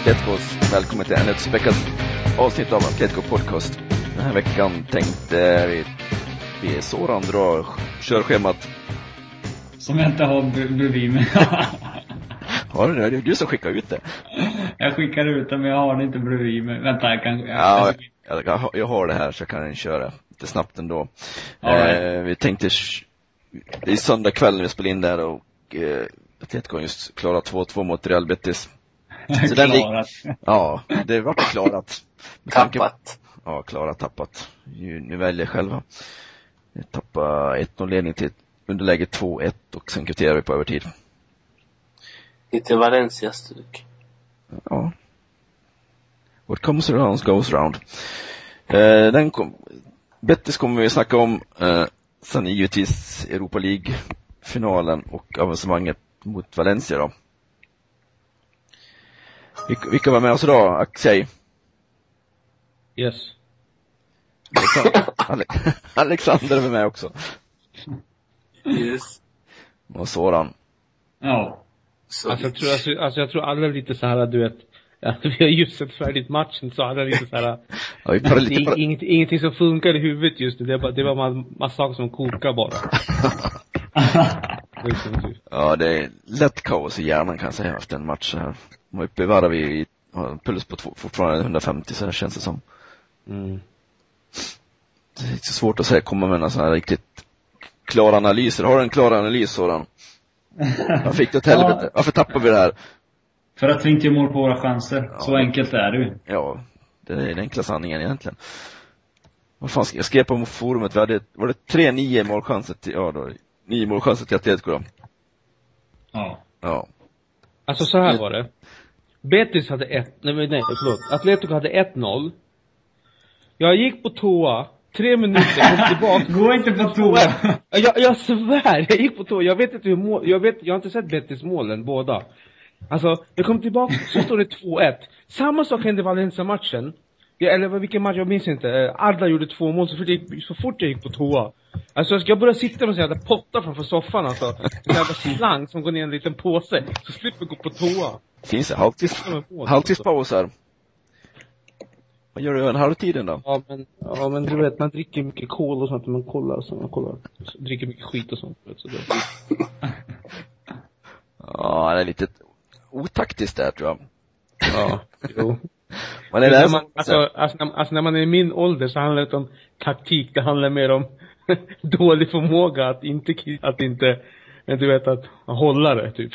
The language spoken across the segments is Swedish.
Atleticos. Välkommen till ännu ett späckat avsnitt av Atletico Podcast. Den här veckan tänkte vi be Soran dra körschemat. Som jag inte har bredvid mig. Har du det? Det är du som skickar ut det. jag skickar ut det men jag har det inte bredvid mig. Vänta, jag kan... Ja, jag, jag, har- det här så jag kan köra lite snabbt ändå. Right. Eh, vi tänkte, det är söndag kväll när vi spelar in där och eh, Atletico har just klarat 2-2 mot Real Betis. Så den Klarat. Ja, det vart klarat. Med tanke på- Tappat. Ja, klarat tappat. Ni väljer själva. Vi tappar 1-0 ledning till underläge 2-1 och sen kvitterar vi på övertid. Lite Valencia-stuk. Ja. What comes around goes around. Eh, den kom, Bettis kommer vi snacka om. Eh, sen är givetvis Europa League-finalen och avancemanget mot Valencia då. Vilka, var med oss idag? Axel? Yes. Ale- Alexander var med också. Yes. Och Soran. Ja. Så Alltså jag tror, alltså, alltså jag tror alla är lite så här, du vet, ja, vi har just sett färdigt matchen så alla är lite så här, Ja, är inget, ingenting som funkar i huvudet just nu, det är bara, det var massa, massa saker som kokar bara. Liksom, typ. Ja, det är lätt kaos i hjärnan kan jag säga efter en match så här. Man var uppe i varv i, har en puls på två, fortfarande 150 så här känns det som. Mm. Det är så svårt att säga, komma med några sådana här riktigt klara analyser. Har du en klar analys sådan? Varför fick det åt helvete? Varför tappar vi det här? För att vi inte gör mål på våra chanser. Så Ja. enkelt är det ju. Ja, det är den enkla sanningen egentligen. Vad fan, ska- jag skrev på forumet, vi hade, var det tre nio målchanser till, ja då, nio målchanser till Atletico då? Ja. Ja. Alltså så här var det. Betis hade ett, nej men nej förlåt. Atletico hade 1-0. Jag gick på toa, tre minuter, kom tillbaka. Gå inte på toa. Jag, jag svär, jag gick på toa. Jag vet inte hur mål, jag vet, jag har inte sett Betis målen båda. Alltså, jag kom tillbaka, så står det 2-1. Samma sak hände i Valencia-matchen. Ja, eller vad- vilken match, jag minns inte. Eh, Arda gjorde två mål så fort jag gick, så fort jag gick på toa. Alltså jag började sitta med en jävla potta framför soffan alltså. En jävla slang som går ner i en liten påse. Så slipper jag gå på toa. Finns det halvtids, Ja, men mål, halvtidspaus här? Vad gör du över halvtiden då? Ja men, ja men du vet, man dricker mycket kol och sånt, man kollar och så, man kollar, så, dricker mycket skit och sånt. Vet, så det, Ja, det är lite otaktiskt där tror jag. ja, jo. Men det är man, alltså, alltså, när, alltså när man är i min ålder så handlar det inte om taktik, det handlar mer om dålig förmåga att inte, att inte, du vet att hålla det typ.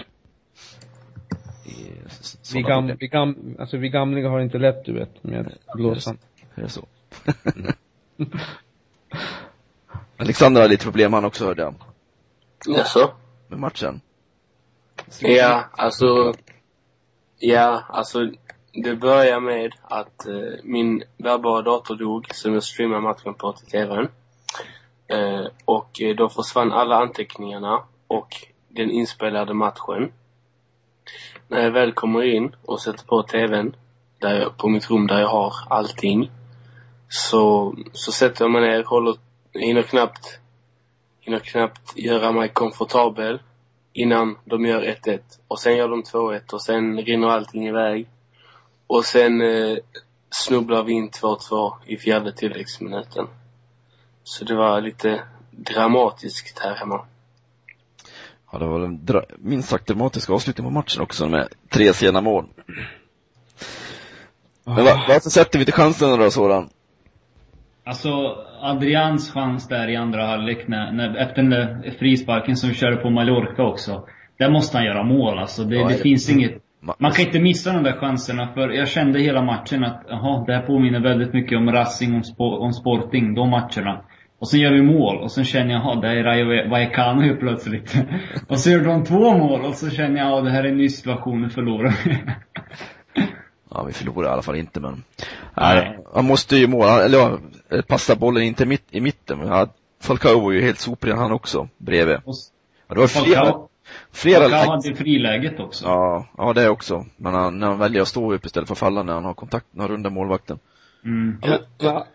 Vi, gam, vi, gam, alltså vi gamlingar har inte lätt du vet med blåsan. Är det så? Alexander har lite problem han också hörde jag, Jaså? med matchen. Ja, alltså. Ja, alltså. Det börjar med att eh, min bärbara dator dog, som jag streamade matchen på till TVn. Eh, och eh, då försvann alla anteckningarna och den inspelade matchen. När jag väl kommer in och sätter på TVn, där jag, på mitt rum där jag har allting. Så, så sätter jag mig ner, håller, hinner knappt, hinner knappt göra mig komfortabel innan de gör 1-1. Och sen gör de 2-1 och sen rinner allting iväg. Och sen eh, snubblar vi in 2-2 i fjärde tilläggsminuten. Så det var lite dramatiskt här hemma. Ja, det var en dra- minst sagt dramatisk avslutning på matchen också med tre sena mål. Men vad, varför sätter vi till chansen då sådan? Alltså, Adrians chans där i andra halvlek när, när, efter den där frisparken som vi körde på Mallorca också. Där måste han göra mål alltså. Det, Ja, det det- finns inget Man kan inte missa de där chanserna för jag kände hela matchen att, jaha, det här påminner väldigt mycket om Racing, om, om Sporting, de matcherna. Och sen gör vi mål och sen känner jag, jaha, det är Rayo Vallecano helt plötsligt. och så gör de två mål och så känner jag, ja det här är en ny situation, nu förlorar vi. Ja, vi förlorar i alla fall inte men. Nej. Han måste ju måla, eller ja, passa bollen inte mitt, i mitten. Ja, Falcao var ju helt soprig han också, bredvid. och Ja, det var flera, Flera Falcao hade friläget också. Ja, ja det också. Men han, när han väljer att stå upp istället för att falla när han har kontakt, när han rundar målvakten. Mm. Ja, ja.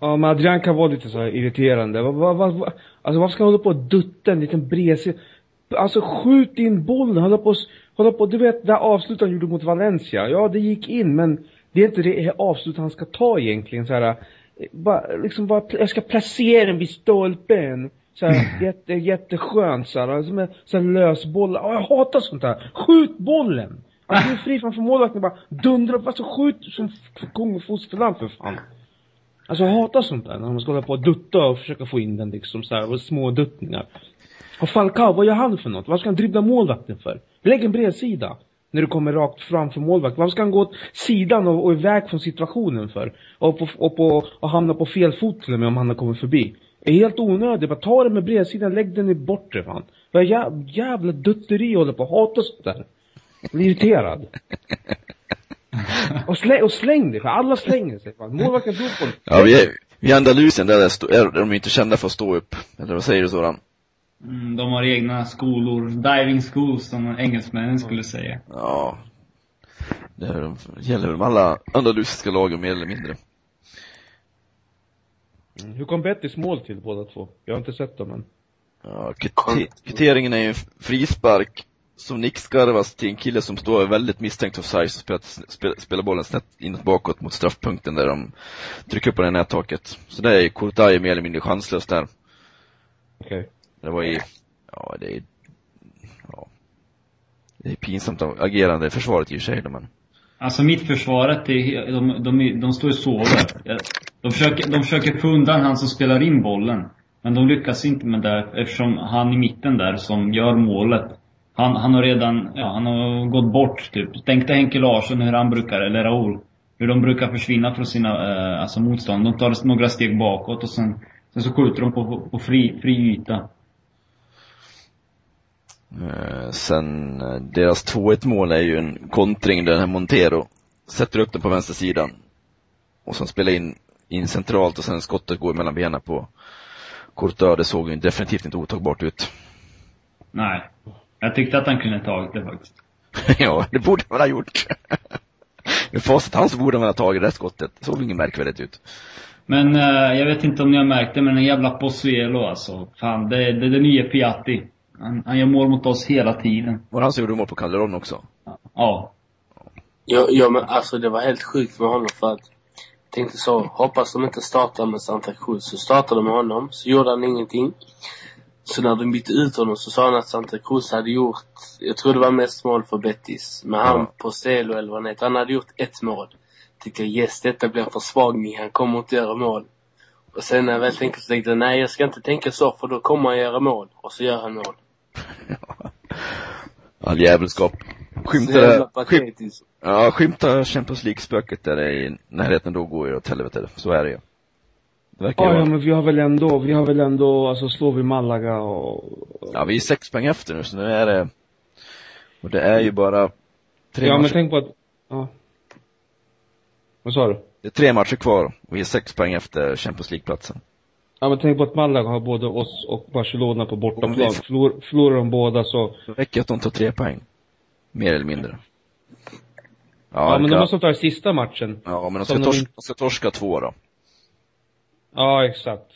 ja, men Adrian kan vara lite så här irriterande. Vad, vad, vad, vad, alltså varför ska han hålla på och dutta en liten bresig... alltså skjut in bollen, hålla på, hålla på, du vet, det avslutet han gjorde mot Valencia, ja det gick in men det är inte det avslut han ska ta egentligen så här, eh, bara, liksom bara, jag ska placera den vid stolpen. Så här, jätte, jätteskönt så här, som en så här lös boll. Åh, jag hatar sånt där. Skjut bollen! Alltså, du är fri framför målvakten bara dundra, alltså skjut som kung och fosterland för fan. Alltså jag hatar sånt där, när man ska hålla på och dutta och försöka få in den liksom så här, och små duttningar. Och Falcao, vad gör han för något? Vad ska han dribbla målvakten för? Lägg en bredsida. När du kommer rakt framför målvakten. Varför ska han gå åt sidan och, och iväg från situationen för? Och, på, och, på, och hamna på fel fot till och med om han har kommit förbi. Det är helt onödigt. Bara ta den med bredsidan, lägg den i bortre fan. Vad jävla, jävla dutteri håller på. Hatar sånt där. Jag blir irriterad. och, släng, och släng det, för alla slänger sig. Målvakten tror på Ja, vi är, är Andalusien där, är, är de inte kända för att stå upp. Eller vad säger du Soran? Mm, de har egna skolor, diving schools som engelsmännen skulle säga. Ja. Det är, gäller väl alla andalusiska lagen mer eller mindre. Mm. Hur kom Bettis mål till båda två? Jag har inte sett dem än. Ja, kvitteringen är ju en frispark som nickskarvas till en kille som står väldigt misstänkt offside och spelar, spelar, spelar bollen snett inåt bakåt mot straffpunkten där de trycker upp på det nättaket. Så det är Kurtaj mer eller mindre chanslös där. Okej. Okay. Det var ju, ja det är, ja. Det är pinsamt agerande i försvaret i och för sig men. Alltså mittförsvaret, är, de, de, de står och sover. De försöker, de försöker få undan han som spelar in bollen. Men de lyckas inte med det eftersom han i mitten där som gör målet. Han, han har redan, ja han har gått bort typ. Tänk dig Henke Larsson hur han brukar, eller Raoul. Hur de brukar försvinna från sina, eh, alltså motstånd. De tar några steg bakåt och sen, sen så skjuter de på, på fri, fri yta. Eh, sen eh, deras 2-1 mål är ju en kontring där den här Montero sätter upp den på vänstersidan. Och sen spelar in, in centralt och sen skottet går mellan benen på Courtois. Det såg ju definitivt inte otagbart ut. Nej. Jag tyckte att han kunde tagit det faktiskt. ja, det borde han ha gjort. Med facit han så borde han ha tagit det skottet. Det såg inget märkvärdigt ut. Men uh, jag vet inte om ni har märkt det, men den jävla Pozuelo alltså. Fan, det, det är det nya Piatti. Han, han gör mål mot oss hela tiden. Var det han som gjorde mål på Calderon också? Ja. Ja, ja men alltså det var helt sjukt med honom för att tänkte så, hoppas de inte startar med Santa Cruz. Så startade de med honom, så gjorde han ingenting. Så när de bytte ut honom så sa han att Santa Cruz hade gjort, jag tror det var mest mål för Betis. Men han ja. på Celo eller vad han heter, han hade gjort ett mål. Tyckte jag yes, detta blir en försvagning, han kommer inte göra mål. Och sen när jag väl tänkte så tänkte jag, nej jag ska inte tänka så för då kommer han göra mål. Och så gör han mål. All djävulskap. Skymtar, skym, ja, skymtar Champions League-spöket där i närheten, då går ju åt helvete. Så är det ju. Det verkar ja, vara... ja, men vi har väl ändå, vi har väl ändå, alltså slår vi Malaga och... Ja, vi är sex poäng efter nu, så nu är det, och det är ju bara tre Ja, matcher. men tänk på att, ja. Vad sa du? Det är tre matcher kvar, och vi är sex poäng efter Champions League-platsen. Ja men tänk på att Malaga har både oss och Barcelona på bortaplan. Vi... Förlor, förlorar de båda så... Det räcker att de tar tre poäng. Mer eller mindre. Ja, ja men de måste ta sista matchen. Ja, men de ska, tors de... de ska torska två då. Ja, exakt.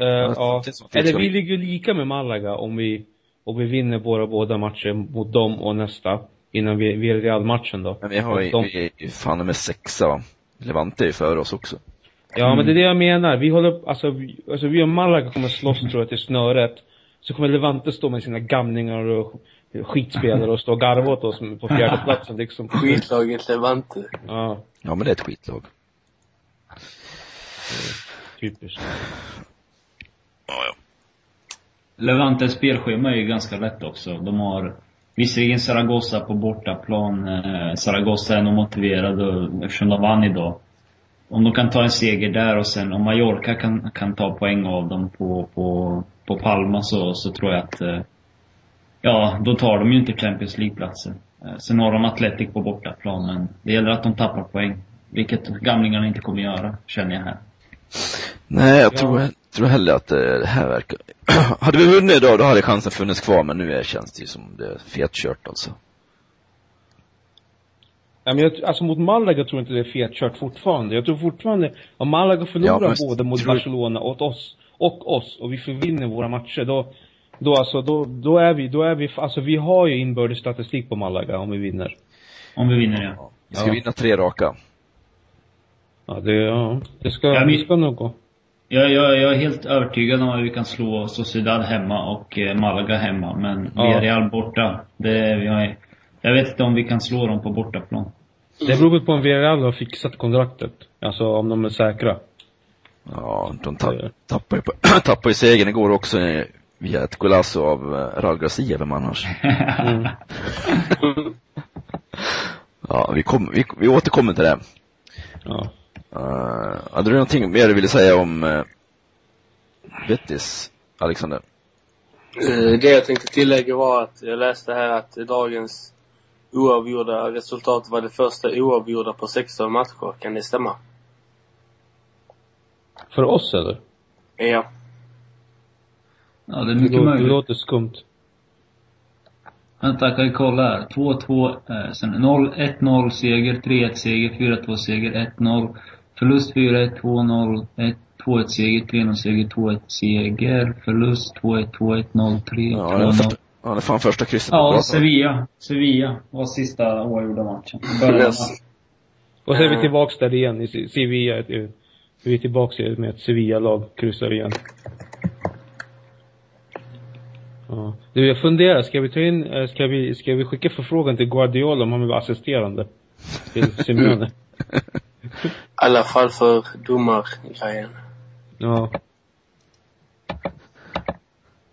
Uh, ja. Eller vi ligger lika med Malaga om vi, om vi vinner våra båda matcher mot dem och nästa. Innan vi, vi är Real-matchen då. Men vi har ju, de... vi är ju fan med sexa va? Levante är ju före oss också. Ja, mm. men det är det jag menar. Vi håller, alltså, vi, alltså vi och Malaga kommer slåss tror jag till snöret. Så kommer Levante stå med sina gamlingar och skitspelare och stå och garva åt oss på fjärdeplatsen liksom. Skitlaget Levante. Ja. Ja, men det är ett skitlag. Typiskt. Ja, ja. Levantes spelschema är ju ganska lätt också. De har visserligen Zaragoza på bortaplan. Eh, Zaragoza är nog motiverade eftersom de vann idag om de kan ta en seger där och sen om Mallorca kan, kan ta poäng av dem på, på, på Palma så, så tror jag att eh, Ja, då tar de ju inte Champions League-platsen. Eh, sen har de Atletic på bortaplan, men det gäller att de tappar poäng. Vilket gamlingarna inte kommer göra, känner jag här. Nej, jag tror, jag tror hellre att det här verkar... hade vi vunnit idag, då hade chansen funnits kvar, men nu är, känns det ju som det är fetkört alltså. Ja, men jag, alltså mot Malaga tror jag inte det är fetkört fortfarande. Jag tror fortfarande, om Malaga förlorar ja, både mot tror... Barcelona och oss, och oss, och vi förvinner våra matcher, då, Då alltså, då, då är vi, då är vi, alltså vi har ju inbördes statistik på Malaga om vi vinner. Om vi vinner ja. Vi ska Ja. vinna tre raka. Ja, det, ja, det ska, Ja, men- det ska nog gå. Jag, jag, jag är helt övertygad om att vi kan slå Sociedad hemma och eh, Malaga hemma. Men Ja. Villarreal borta, det, jag, är, jag vet inte om vi kan slå dem på bortaplan. Det beror på om Villarreal har fixat kontraktet. Alltså om de är säkra. Ja, de tapp, tappade ju på, tappade ju segern igår också via ett golasso av eh, Raul Garcia, vem annars? Mm. Ja, vi, kom, vi, vi återkommer till det. Ja. Uh, hade du någonting mer du ville säga om uh, Betis, Alexander? Eh, Det jag tänkte tillägga var att jag läste här att dagens oavgjorda resultat var det första oavgjorda på 16 matcher. Kan det stämma? För oss eller? Ja. Ja, det är Det, mycket låter, det möjligt. låter skumt. Vänta, kan vi kolla här. 2-2, eh, sen 0, 1-0 seger, 3-1 seger, 4-2 seger, 1-0. Förlust 4-1, 2-0, 1 2-1 seger, 3-0 seger, 2-1 seger, förlust 2-1, 2-1, 0-3, Ja, det är 2-0. första, ja, det är fan första krysset Ja. Sevilla. Sevilla var sista oavgjorda matchen. Yes. Och så är vi Mm. tillbaks där igen i Se- Sevilla. eh, Vi är tillbaks med ett Sevilla-lag, kryssar igen. Ja. Du, jag funderar, ska vi ta in, eh, ska vi, ska vi skicka förfrågan till Guardiola om han vill vara assisterande? Till Simeone? I alla fall för domargrejen. Ja.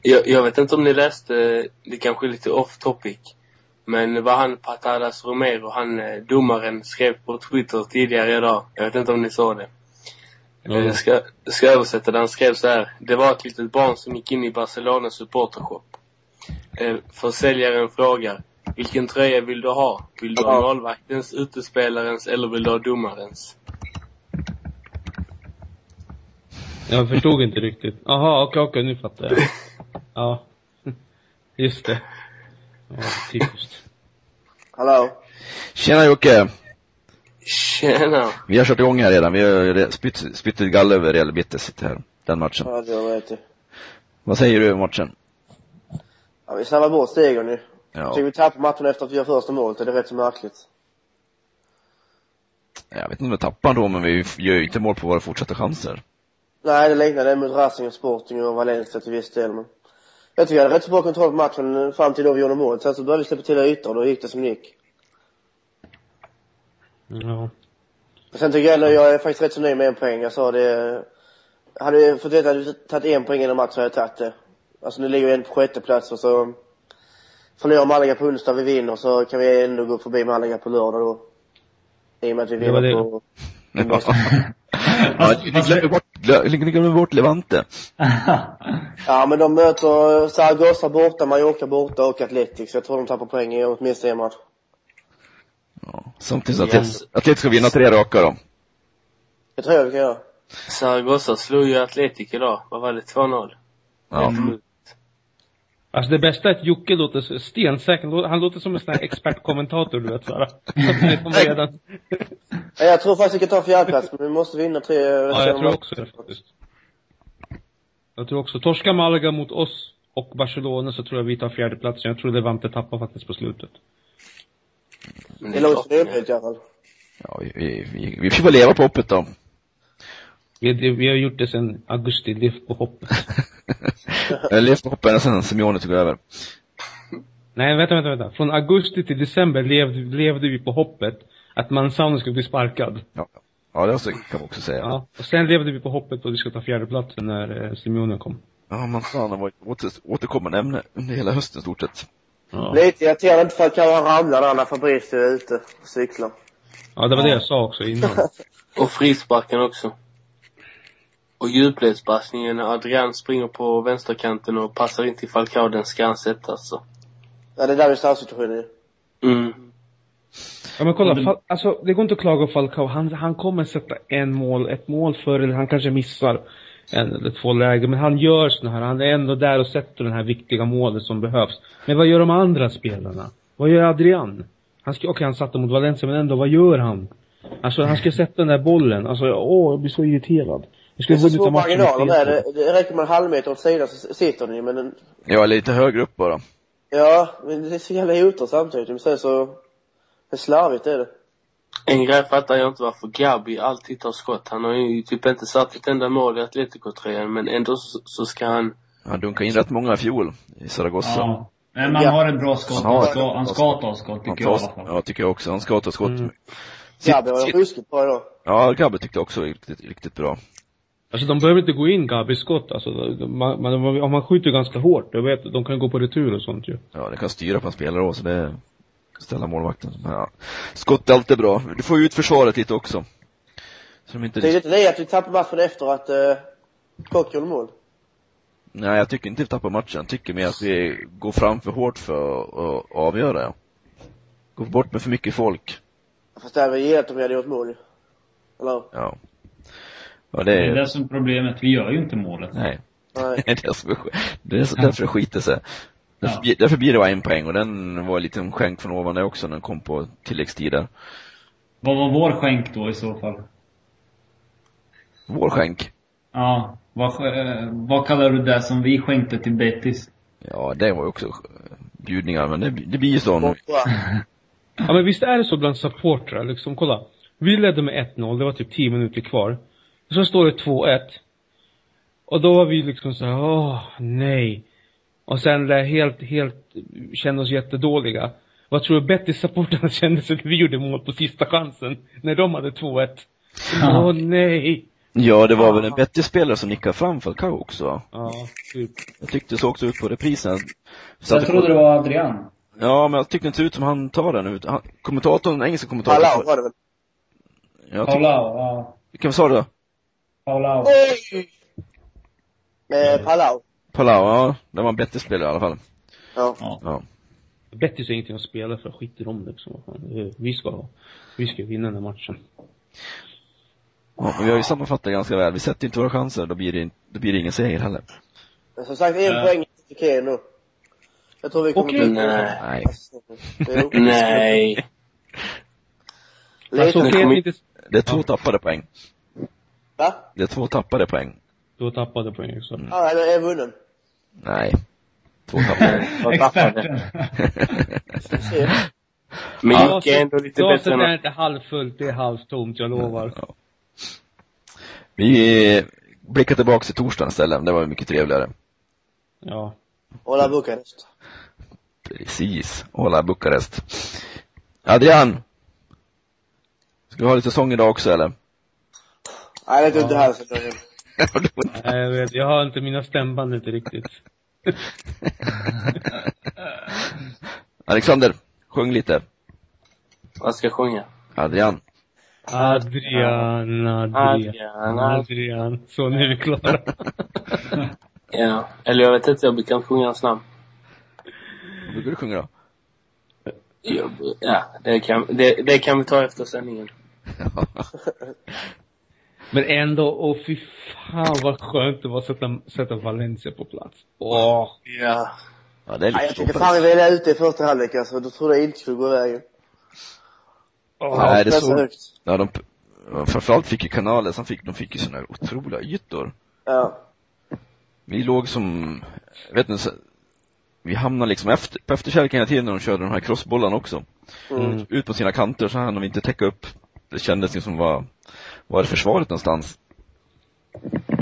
Jag, jag vet inte om ni läste, det kanske är lite off topic. Men vad han, Patadas Romero, han eh, domaren skrev på Twitter tidigare idag. Jag vet inte om ni såg det. Ja. Jag ska, ska översätta det. Han skrev så här. Det var ett litet barn som gick in i Barcelonas supportershop. Eh, försäljaren frågar. Vilken tröja vill du ha? Vill du ha målvaktens, utespelarens eller vill du ha domarens? Jag förstod inte riktigt. Jaha, okej, okej, nu fattar jag. Ja. Just det. Ja, typiskt. Hallå? Tjena Jocke! Tjena! Vi har kört igång här redan. Vi har spytt, spytt galler över Real Betis här, den matchen. Ja, det vet du. Vad säger du om matchen? Ja, vi snabbar bort segern nu. Ja, Tycker vi tappar matchen efter att vi gör första målet, det är rätt så märkligt. jag vet inte om vi tappar då, men vi gör ju inte mål på våra fortsatta chanser. Nej, det liknar det mot Racing och Sporting och Valencia till viss del, men jag tycker vi hade rätt så bra kontroll på matchen fram till då vi gjorde målet. Sen så började vi släppa till ytor och då gick det som det gick. Ja. Sen tycker jag ändå, jag är faktiskt rätt så nöjd med en poäng. Jag sa det, hade vi fått veta att vi tagit en poäng innan matchen så hade jag tagit det. Alltså nu ligger vi ändå på sjätte plats och så förlorar Malaga på onsdag, vi vinner så kan vi ändå gå förbi Malaga på lördag då. I och med att vi Det var vinner det. på Ja, ni glömmer bort, ni glömmer bort Levante. Ja, men de möter Zaragoza borta, Mallorca borta och Atletic. Så jag tror de tappar poäng i åtminstone en match. Ja. Samtidigt så att Yes. Atletic ska vinna tre raka då. Det tror jag vi kan göra. Zaragoza slog ju Atletic idag. Vad var det? 2-0? Ja. Mm. Alltså det bästa är att Jocke låter stensäker. Han låter som en sån här expertkommentator, du vet såhär. Som redan. Ja, jag tror faktiskt vi kan ta fjärdeplats, men vi måste vinna tre Ja, jag tror också det faktiskt. Jag tror också, torska Malaga mot oss och Barcelona så tror jag vi tar fjärdeplatsen. Jag tror Levante tappar faktiskt på slutet. Men Det är långt klart. från omöjligt i alla fall. Ja, vi, vi, vi, vi får väl leva på hoppet då. Vi, vi har gjort det sedan augusti, levt på hoppet. Levt på hoppet ända sedan Simeone tog över. Nej, vänta, vänta, vänta. Från augusti till december levde, levde vi på hoppet att Manzano skulle bli sparkad. Ja, ja det kan man också säga. Ja. Och sen levde vi på hoppet att vi skulle ta fjärdeplatsen när eh, Simeone kom. Ja, man fan, det var ett åter, återkommande ämne under hela hösten stort sett. Ja. Lite irriterande inte för att han ramlar där när Fabrice är ute och cyklar. ja, det var det jag sa också innan. Och frisparken också. Och djupledspassningen när Adrian springer på vänsterkanten och passar in till Falcao, den ska han sätta alltså. Ja, det är där vi är straffsituationen ju. Mm. Ja men kolla, Men- Fal- alltså det går inte att klaga på Falcao. Han, han kommer sätta en mål, ett mål för eller han kanske missar en eller två lägen. Men han gör såna här, han är ändå där och sätter den här viktiga målet som behövs. Men vad gör de andra spelarna? Vad gör Adrian? Han ska, okej han satte mot Valencia men ändå, vad gör han? Alltså han ska sätta den där bollen, alltså åh jag blir så irriterad. Det skulle är så små marginaler med. Det, det räcker med en halv meter åt sidan så sitter ni, men den, Ja, lite högre upp bara. ja, men det är så jävla hotar samtidigt. Men sen så, det är slarvigt är det. En grej fattar jag inte varför Gabi alltid tar skott. Han har ju typ inte satt ett enda mål i Atletico-tröjan, men ändå så, så ska han... Han dunkade in rätt många i fjol i Zaragoza. Ja. Men man Ja. har ett bra skott. Han Han ska, han ska skott. ta skott, Han tycker jag i tar, alla fall. ja, tycker jag också. Han ska ta skott. Mm. Gabby var ruskigt bra idag. Ja, Gabbe tyckte jag också riktigt, riktigt bra. Alltså de behöver inte gå in Gabi skott alltså. Man, man, om man skjuter ganska hårt, jag vet, de kan gå på retur och sånt ju. Ja, det kan styra på en spelare också, det ställa målvakten. Men, ja. Skott är alltid bra. Du får ju ut försvaret lite också. Så de inte... Det är inte det att vi tappar matchen efter att eh, Kock gjorde mål. Nej, jag tycker inte vi tappar matchen. Jag tycker mer att vi går fram för hårt för att avgöra, ja. Går bort med för mycket folk. Fast det hade vi gillat om vi hade gjort mål ju. Eller? Ja. Ja, det Det är är... det som är problemet. Vi gör ju inte målet. Nej. Nej. Det är det som är det är så- därför det skiter sig. Därför, Ja. därför blir det bara en poäng och den var en liten skänk från ovan där också när den kom på tilläggstid där. Vad var vår skänk då i så fall? Vår skänk. Ja. Vad, eh, vad kallar du det som vi skänkte till Betis? Ja, det var ju också bjudningar, men det, det blir ju så nu. Ja men visst är det så bland supportrar liksom, kolla. Vi ledde med 1-0, det var typ 10 minuter kvar. Så står det 2-1. Och då var vi liksom så här, åh, nej. Och sen det helt, helt, kände oss jättedåliga. Vad tror du Betis-supportrarna kände sig när vi gjorde mål på sista chansen? När de hade 2-1. Ja. Åh nej. Ja, det var väl en bättre spelare som nickade fram Falcao också. Ja, typ. Jag tyckte det såg också ut på reprisen. Så Jag att- trodde det var Adrian. Ja, men jag tyckte inte ut som han tar den ut. Han, kommentatorn, den engelska kommentatorn. Palau var det väl? Jag tyck, Paulao, ja. vilken sa du då? Paulao. Med Palau. Palau, ja. Det var en bättre spelare i alla fall. Ja. Ja. Betis är ingenting att spela för, skiter om det liksom. Eh, Vi ska, vi ska vinna den här matchen. ja men vi har ju sammanfattat ganska väl. Vi sätter inte våra chanser, då blir det, inte- då blir det ingen seger heller. Men som sagt, en Ja. poäng till Ken nu. Jag tror vi kommer Okej. bli- Nej. Nej. Nej. Alltså okej kommer- inte, Det är två tappade poäng. Va? Det är två tappade poäng. Då tappade poäng också. Ja, eller är vunnen. Nej. Två tappade. Experten. Men Ja, gick är ändå lite bättre än är inte halvfullt, det är halvtomt, jag lovar. Ja. Vi blickar tillbaka till torsdagen istället. Det var mycket trevligare. Ja. Hålla Bukarest. Precis. Hålla Bukarest. Adrian! Ska du ha lite sång idag också eller? Nej, det är inte här så det Nej, jag vet, jag har inte mina stämband inte riktigt. Alexander, sjung lite. Vad ska jag sjunga? Adrian. Adrian, Adrian, Adrian, Adrian. Så, nu är vi klara. Ja. Eller jag vet inte, jag kan sjunga hans namn. Vad brukar du sjunga då? Ja, det kan, det, det kan vi ta efter sändningen. Men ändå, åh fy fan vad skönt det var att sätta, sätta Valencia på plats. Åh. Ja. Ja, det är jag lite tycker svårt. fan vi väljer ute i första halvlek alltså. Då trodde jag inte skulle gå vägen. Nej, det såg, högt. ja, de, framförallt fick ju kanalen, som fick, de fick ju såna här otroliga ytor. Ja. Vi låg som, jag vet inte, så- vi hamnade liksom efter, på efterkälken hela tiden när de körde de här crossbollarna också. Mm. Ut på sina kanter så hann de inte täcka upp. Det kändes liksom var, var är försvaret någonstans?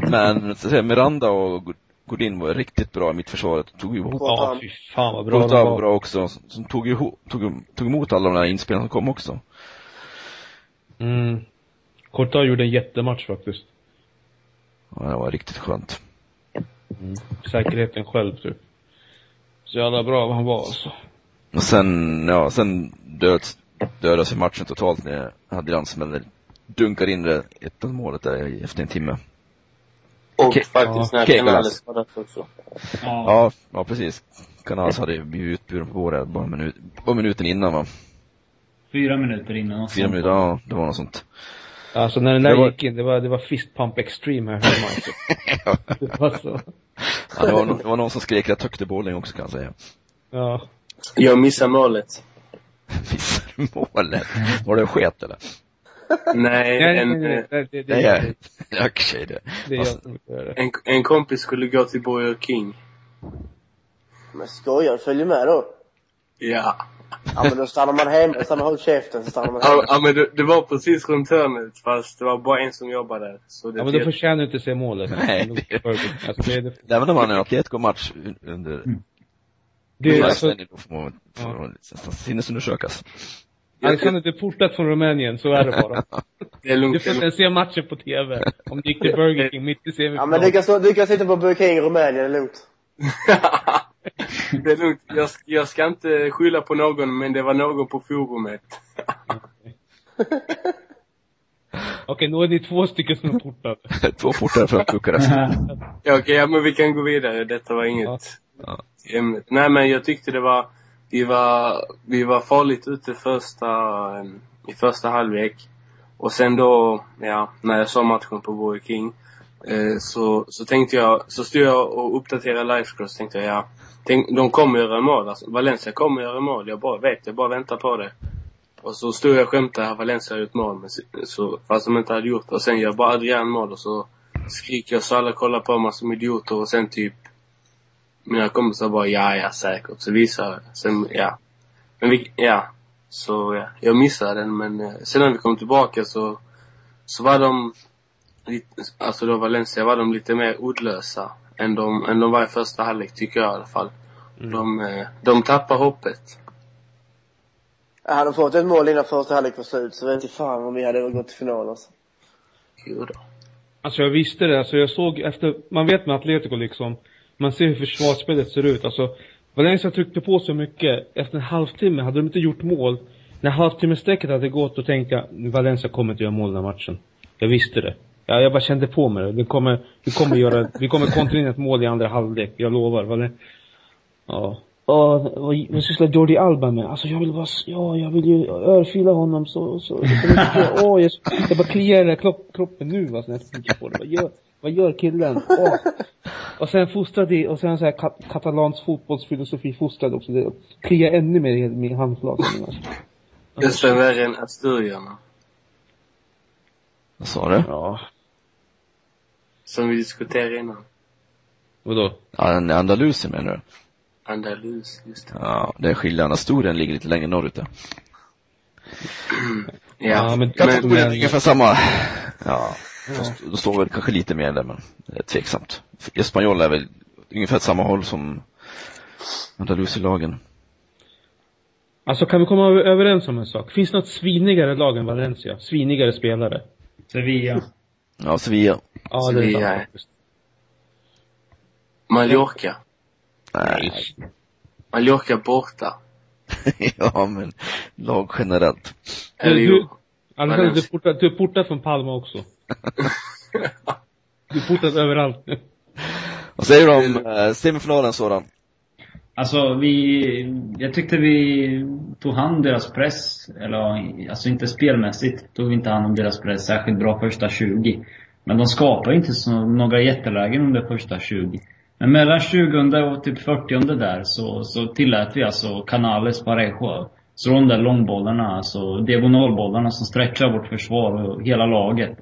Men, så att säga, Miranda och Godin var riktigt bra i mittförsvaret. Tog ju ihop, Ja, fy fan vad bra de var bra också. Som tog, ihop, tog, tog emot alla de där inspelarna som kom också. Mm. Courtois gjorde en jättematch faktiskt. Ja, det var riktigt skönt. Säkerheten själv typ. Så jävla bra han var alltså. Och sen, ja, sen död, dödades matchen totalt när Adrian smäller, dunkar in det 1 målet där efter en timme. Och Okej. faktiskt när Okej, Kanales Galas. skadat också. Ja. Ja, ja precis. Kanalas hade ju blivit utburen på vår bara, minut, bara minuten innan va? Fyra minuter innan. Fyra sånt. minuter, ja, det var något sånt. Alltså när den där Det var- gick in, det var, det var fist pump extreme här hemma alltså. Det var så. Ja, det, var, nå- det var någon som skrek rätt högt i bowling också kan jag säga. Ja. Jag missar målet. Missade målet? Var det sket eller? Nej, Nej, en, nej, nej, nej, det, det, Nej, det, Okej det. Det jag det. En, en kompis skulle gå till Burger King. Men skojar? Följer med då? Ja. Ja men då stannar man hemma, stannar håll käften så stannar man hemma. ja men det, det var precis runt hörnet fast det var bara en som jobbade där. Så det Ja men då förtjänar du inte se målet. Nej, det- Alltså, det, är det, är en Atletico-match under det är alltså, då får man, får man nästan sinnesundersökas. Alexander, du är portad från Rumänien, så är det bara. det är Du lugnt. får inte ens se matchen på TV. Om du gick till Burger King mitt i Ja semifinalen. men du kan, stå, du kan sitta på Burger King i Rumänien, det är lugnt. det är lugnt. Jag, jag ska inte skylla på någon men det var någon på forumet. Okej, nu är ni två stycken som är portade. Två fortare från Bukarest. Ja, okej, ja, men vi kan gå vidare. Detta var inget Ja. Ja. ämnet. Nej men jag tyckte det var, vi var, vi var farligt ute första, ehm, i första halvlek. Och sen då, ja, när jag såg matchen på Borg King, eh, så, så tänkte jag, så stod jag och uppdaterade Lifecross tänkte jag, ja, tänk, de kommer göra mål. Alltså, Valencia kommer göra mål. Jag bara vet, jag bara väntar på det. Och så stod jag och skämtade, Valencia har gjort mål, men så, fast de inte hade gjort det. Och sen gör bara Adrian mål och så skriker jag så alla kollar på mig som idioter och sen typ mina kompisar bara ja, ja säkert. Så visar jag. Sen, ja. Men vi, ja. Så ja, jag missade den men eh, sen när vi kom tillbaka så, så var de, lite, alltså då Valencia var de lite mer ordlösa än de, än de var i första halvlek tycker jag i alla fall. De, eh, de tappar hoppet. Jag hade fått ett mål innan första halvlek var slut så vet inte fan om vi hade gått till final alltså. Jo då. Alltså jag visste det, alltså jag såg efter, man vet med Atletico liksom, man ser hur försvarsspelet ser ut, alltså Valencia tryckte på så mycket, efter en halvtimme hade de inte gjort mål. När halvtimmesstrecket hade gått, då tänkte jag, Valencia kommer inte göra mål den här matchen. Jag visste det. Ja, jag bara kände på mig det. Vi kommer, vi kommer göra, vi kommer kontra in ett mål i andra halvlek, jag lovar. Valen... Ja. Ja, vad, vad sysslar Jordi Alba med? Alltså jag vill bara, ja jag vill ju örfila honom så, så, så mycket. Jag, jag bara kliar i den här kropp, kroppen nu alltså, när jag tänker på det. Bara, gör, vad gör killen? Åh. Och sen fostrad i, och sen så här kat, katalansk fotbollsfilosofi fostrad också. Det kliar ännu mer i min handflata. Nästan värre än Asturierna. Vad sa du? Ja. Som vi diskuterade innan. Vadå? En Andalusien menar du? Andalus, just det. Ja, det är skillnaden. Asturien ligger lite längre norrut där. Ja, Ja, men- men, Katalonien men- är ungefär samma, ja, fast då står väl kanske lite mer där men det är tveksamt. Espanyol är väl ungefär samma håll som Andalusielagen. Alltså kan vi komma över- överens om en sak? Finns det något svinigare lag än Valencia? Svinigare spelare? Sevilla. Ja, Sevilla. Ja, det är Sevilla. sant. Mallorca. Nej. Mallorca borta. ja, men lag generellt. Eller Du-. Alexander, du är portad, du är portad från Palma också. Du portad överallt. Vad säger du om eh, semifinalen sådan? Alltså vi, jag tyckte vi tog hand om deras press. Eller alltså inte spelmässigt tog vi inte hand om deras press särskilt bra första 20. Men de skapade inte så, några jättelägen under första 20. Men mellan 20 och typ 40 där så, så tillät vi alltså Canales, Parejo. Så de där långbollarna, alltså diagonalbollarna som stretchar vårt försvar och hela laget.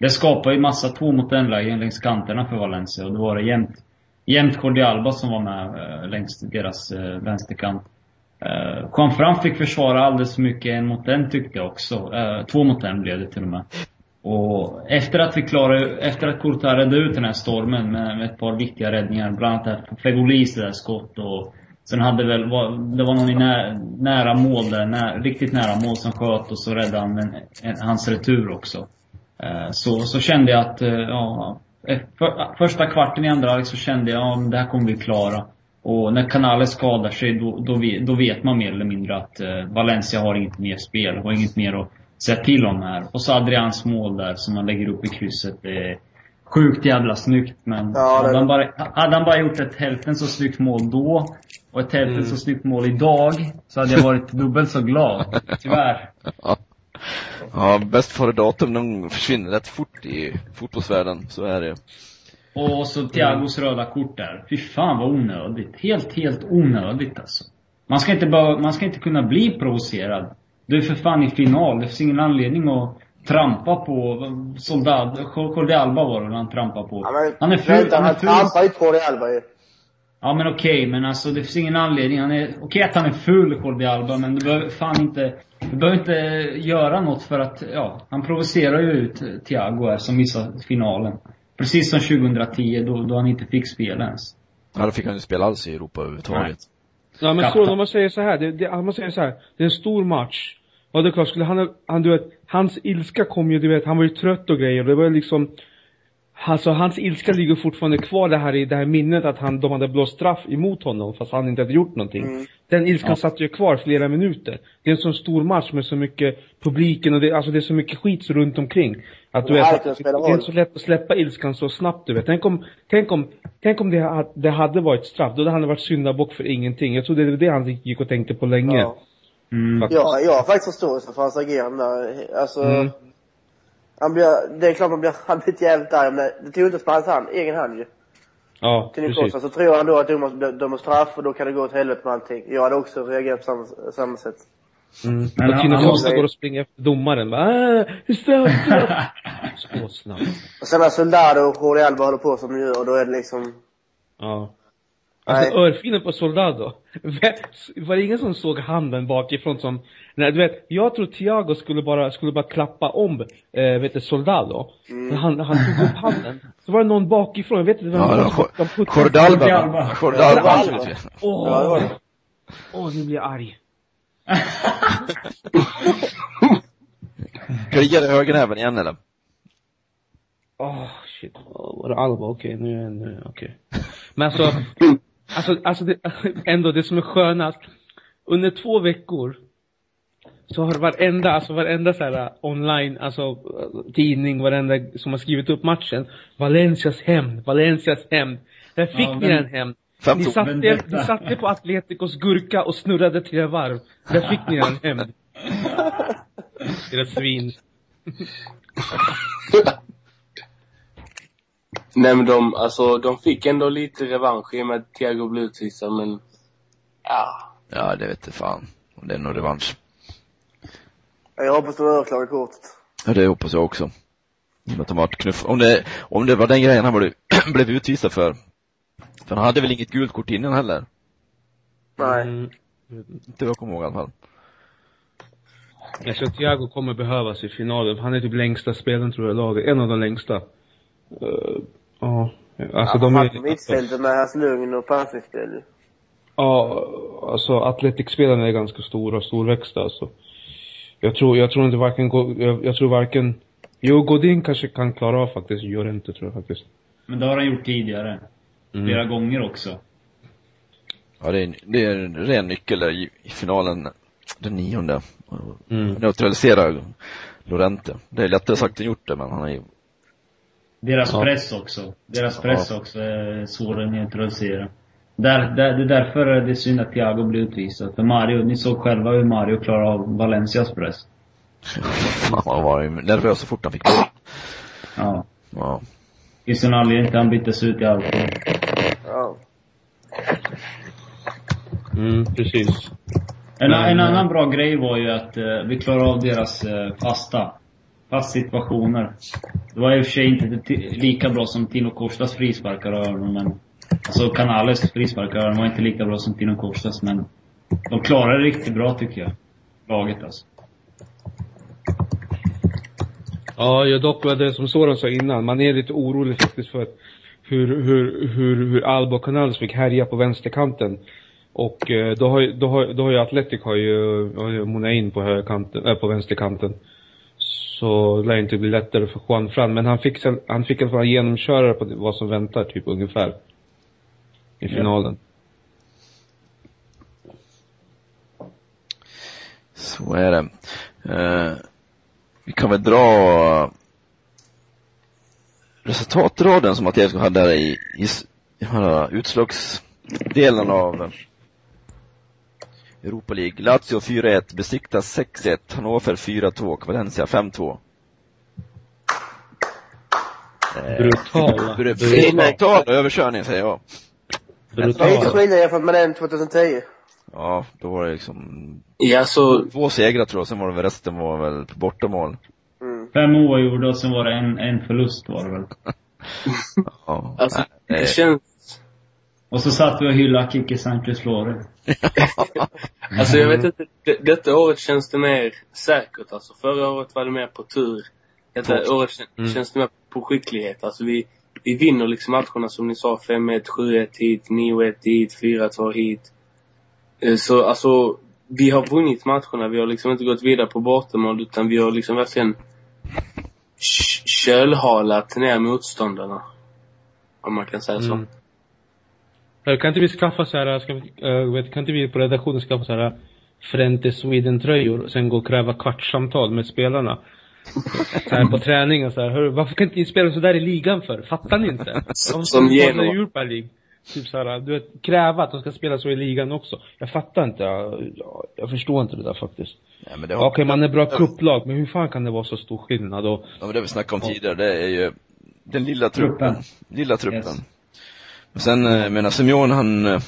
Det skapar ju massa två mot en lägen längs kanterna för Valencia och då var det jämnt jämt Jordi Alba som var med eh, längs deras eh, vänsterkant. Eh, Juan Fran fick försvara alldeles för mycket en mot en tyckte jag också. Två mot en blev det till och med. Och efter att vi klarade, efter att Courtois räddade ut den här stormen med, med ett par viktiga räddningar, bland annat det här Fegolis där skott och Sen hade väl, det var någon i nä, nära mål där, nä, riktigt nära mål som sköt och så räddade han en, en, hans retur också. Eh, så, så kände jag att, eh, ja, eh, för, första kvarten i andra halvlek så kände jag, ja men det här kommer vi klara. Och när Canales skadar sig, då, då, vet, då vet man mer eller mindre att eh, Valencia har inget mer spel, har inget mer att säga till om här. Och så Adrians mål där som man lägger upp i krysset. Det är sjukt jävla snyggt men Ja, det- hade, han bara, hade han bara gjort ett hälften så snyggt mål då och ett hälften så snyggt mål idag så hade jag varit dubbelt så glad. Tyvärr. Ja, bäst före datum, de försvinner rätt fort i fotbollsvärlden, så är det. Och så Thiagos röda kort där. Fy fan vad onödigt. Helt, helt onödigt alltså. Man ska inte bara, man ska inte kunna bli provocerad. Du är för fan i final. Det finns ingen anledning att trampa på Soldad, Jordi Alba var det han trampade på. Ja, men, han är ful, vänta, han är han ful. trampar ju på det Alba ju. Ja men okej, men alltså det finns ingen anledning. Han är, okej att han är ful, Jordi Alba, men du behöver fan inte, du behöver inte göra något för att, ja, han provocerar ju ut Thiago här som missar finalen. Precis som 2010 då, då han inte fick spela ens. Ja, då fick han ju spela alls i Europa överhuvudtaget. Ja men så, om man säger så här, det, det, om man säger så här, det är en stor match. Ja det är klart, skulle han, han du vet, hans ilska kom ju, du vet, han var ju trött och grejer. Det var liksom, alltså hans ilska ligger fortfarande kvar det här i det här minnet att han, de hade blåst straff emot honom fast han inte hade gjort någonting. Mm. Den ilskan Ja. satt ju kvar flera minuter. Det är en sån stor match med så mycket publiken och det, alltså det är så mycket skit runt omkring. Att du vet, det är inte så lätt att släppa ilskan så snabbt du vet. Tänk om, tänk om, tänk om det, det hade varit straff, då hade han varit syndabock för ingenting. Jag tror det var det han gick och tänkte på länge. Ja. Mm. Faktiskt. Ja, jag har faktiskt förståelse för hans agerande där. Alltså, Mm. Han blir, det är klart man blir, han blir jävligt arg, men det tog inte på hans hand, egen hand ju. Ja, Till precis. Så tror han då att domaren dömer straff och då kan det gå åt helvete med allting. Jag hade också reagerat på samma, samma sätt. Mm. Men han Costa går och springer efter domaren. Bara, äh, straff, straff. Så snabbt. Och sen när Soldado och Jordi Alba håller på som de gör, då är det liksom, Ja. Alltså Nej. örfilen på Soldado. Var det ingen som såg handen bakifrån som, nej du vet, jag tror Thiago skulle bara, skulle bara klappa om, eh, vet du, Soldado. Men han, han tog upp handen. Så var det någon bakifrån, jag vet inte vem Ja, det var de puttade- Jordi Alba. Jordi Alba. Jordi Ja, Alba, Alba. naturligtvis. Åh, åh nu blir jag arg. Dig högernäven igen eller? Åh, shit. Åh, var det Alba? Okej, nu är nu, okej. Men alltså, alltså, alltså det, ändå det som är skönast. Under två veckor så har varenda, alltså varenda så här online, alltså eh, tidning, varenda som har skrivit upp matchen. Valencias hämnd, Valencias hämnd. Där fick Ja, ni men- den hämnd. Fem Ni satte, ni satte på Atleticos gurka och snurrade tre varv. Där fick ni den hämnd. Era svin. Nej men de, alltså de fick ändå lite revansch i och med att Thiago blev utvisad men, ja. Ja, det vet jag fan. Om det är någon revansch. jag hoppas de överklagar kortet. Ja, det hoppas jag också. Att de varit knuff. Om det, om det var den grejen han blev, blev utvisad för. För han hade väl inget gult kort innan heller? Nej. Mm. Inte vad jag kommer ihåg i alla fall. Jag tror att Thiago kommer behövas i finalen. Han är typ längsta spelaren tror jag i laget. En av de längsta. Ja. Alltså ja, de han på är... mittfältet med hans lugn och passningsspel. Ja, alltså Atletic-spelarna är ganska stora, storväxta alltså. Jag tror, jag tror inte varken, jag, jag tror varken, jo Godin kanske kan klara av faktiskt, Llorente tror jag faktiskt. Men det har han gjort tidigare. Mm. Flera gånger också. Ja, det är, det är en ren nyckel där i, i finalen den nionde. Mm. Neutralisera Lorente. Det är lättare sagt än gjort det, men han är ju, Deras Ja. press också. Deras press också är svår att neutralisera. Där, där, det är därför det är synd att Thiago blir utvisad. För Mario, ni såg själva hur Mario klarar av Valencias press. fan han var ju nervös så fort han fick boll. Ja. Ja. Finns det en anledning till att han byttes ut i allt. Ja. Mm, precis. En, en eh, annan bra grej var ju att eh, vi klarade av deras eh, fasta, fast situationer. Det var i och för sig inte lika bra som Tino Kostas frisparkar och men Alltså Canales frisparkar var inte lika bra som Tino Kostas, men de klarade det riktigt bra tycker jag. Laget alltså. Ja, jag dock var det som Soran sa innan, man är lite orolig faktiskt för hur, hur, hur, hur Alba och Canales fick härja på vänsterkanten. Och eh, då har, ju- då har, då har ju Atletic har ju, har ju Monain på högerkanten, äh, på vänsterkanten. Så det lär inte bli lättare för Juan Fran, men han fick han fick i alla fall genomköra på vad som väntar, typ ungefär. I Ja. finalen. Så är det. Eh, vi kan väl dra resultatraden som Atletico hade där i, i, i utslagsdelen av Europa League. Lazio 4-1, Besiktas 6-1, Hannover 4-2, Valencia 5-2. Eh, Brutala. br- Brutal överkörning säger jag. Det är Brutala. skillnad jämfört med den 2010. Ja, då var det liksom Ja, så två segrar tror jag, sen var det väl resten var väl på bortamål. Mm. fem oavgjorda och sen var det en, en förlust var det väl. Ja. Alltså, Nej, det- känns... Och så satt vi och hyllade Kike Sanchez Flore. Alltså jag vet inte, det, detta året känns det mer säkert alltså. Förra året var det mer på tur. Detta På- året kän, Mm. känns det mer på skicklighet. Alltså vi, vi vinner liksom matcherna som ni sa. 5-1, 7-1 hit, 9-1 dit, 4-2 hit. Eh, Så alltså, vi har vunnit matcherna. Vi har liksom inte gått vidare på bortamål utan vi har liksom verkligen kölhalat ner motståndarna. Om man kan säga så. Mm. Eh, Kan inte vi skaffa så här, ska vi, eh, vet, kan inte vi på redaktionen skaffa så här Frente Sweden-tröjor och sen gå och kräva kvartssamtal med spelarna? Så här på träning och så här, hör, varför kan inte ni spela så där i ligan för? Fattar ni inte? De Som Genoa. Europa League. Typ så här, du vet, kräva att de ska spela så i ligan också. Jag fattar inte, jag, jag, jag förstår inte det där faktiskt. Nej, men det Okej, man är bra kupplag, men hur fan kan det vara så stor skillnad? Och, ja, men det vi snackade om tidigare, det är ju den lilla truppen. Truppen. Lilla truppen. Yes. Men sen, eh, jag menar Simeone han, eh,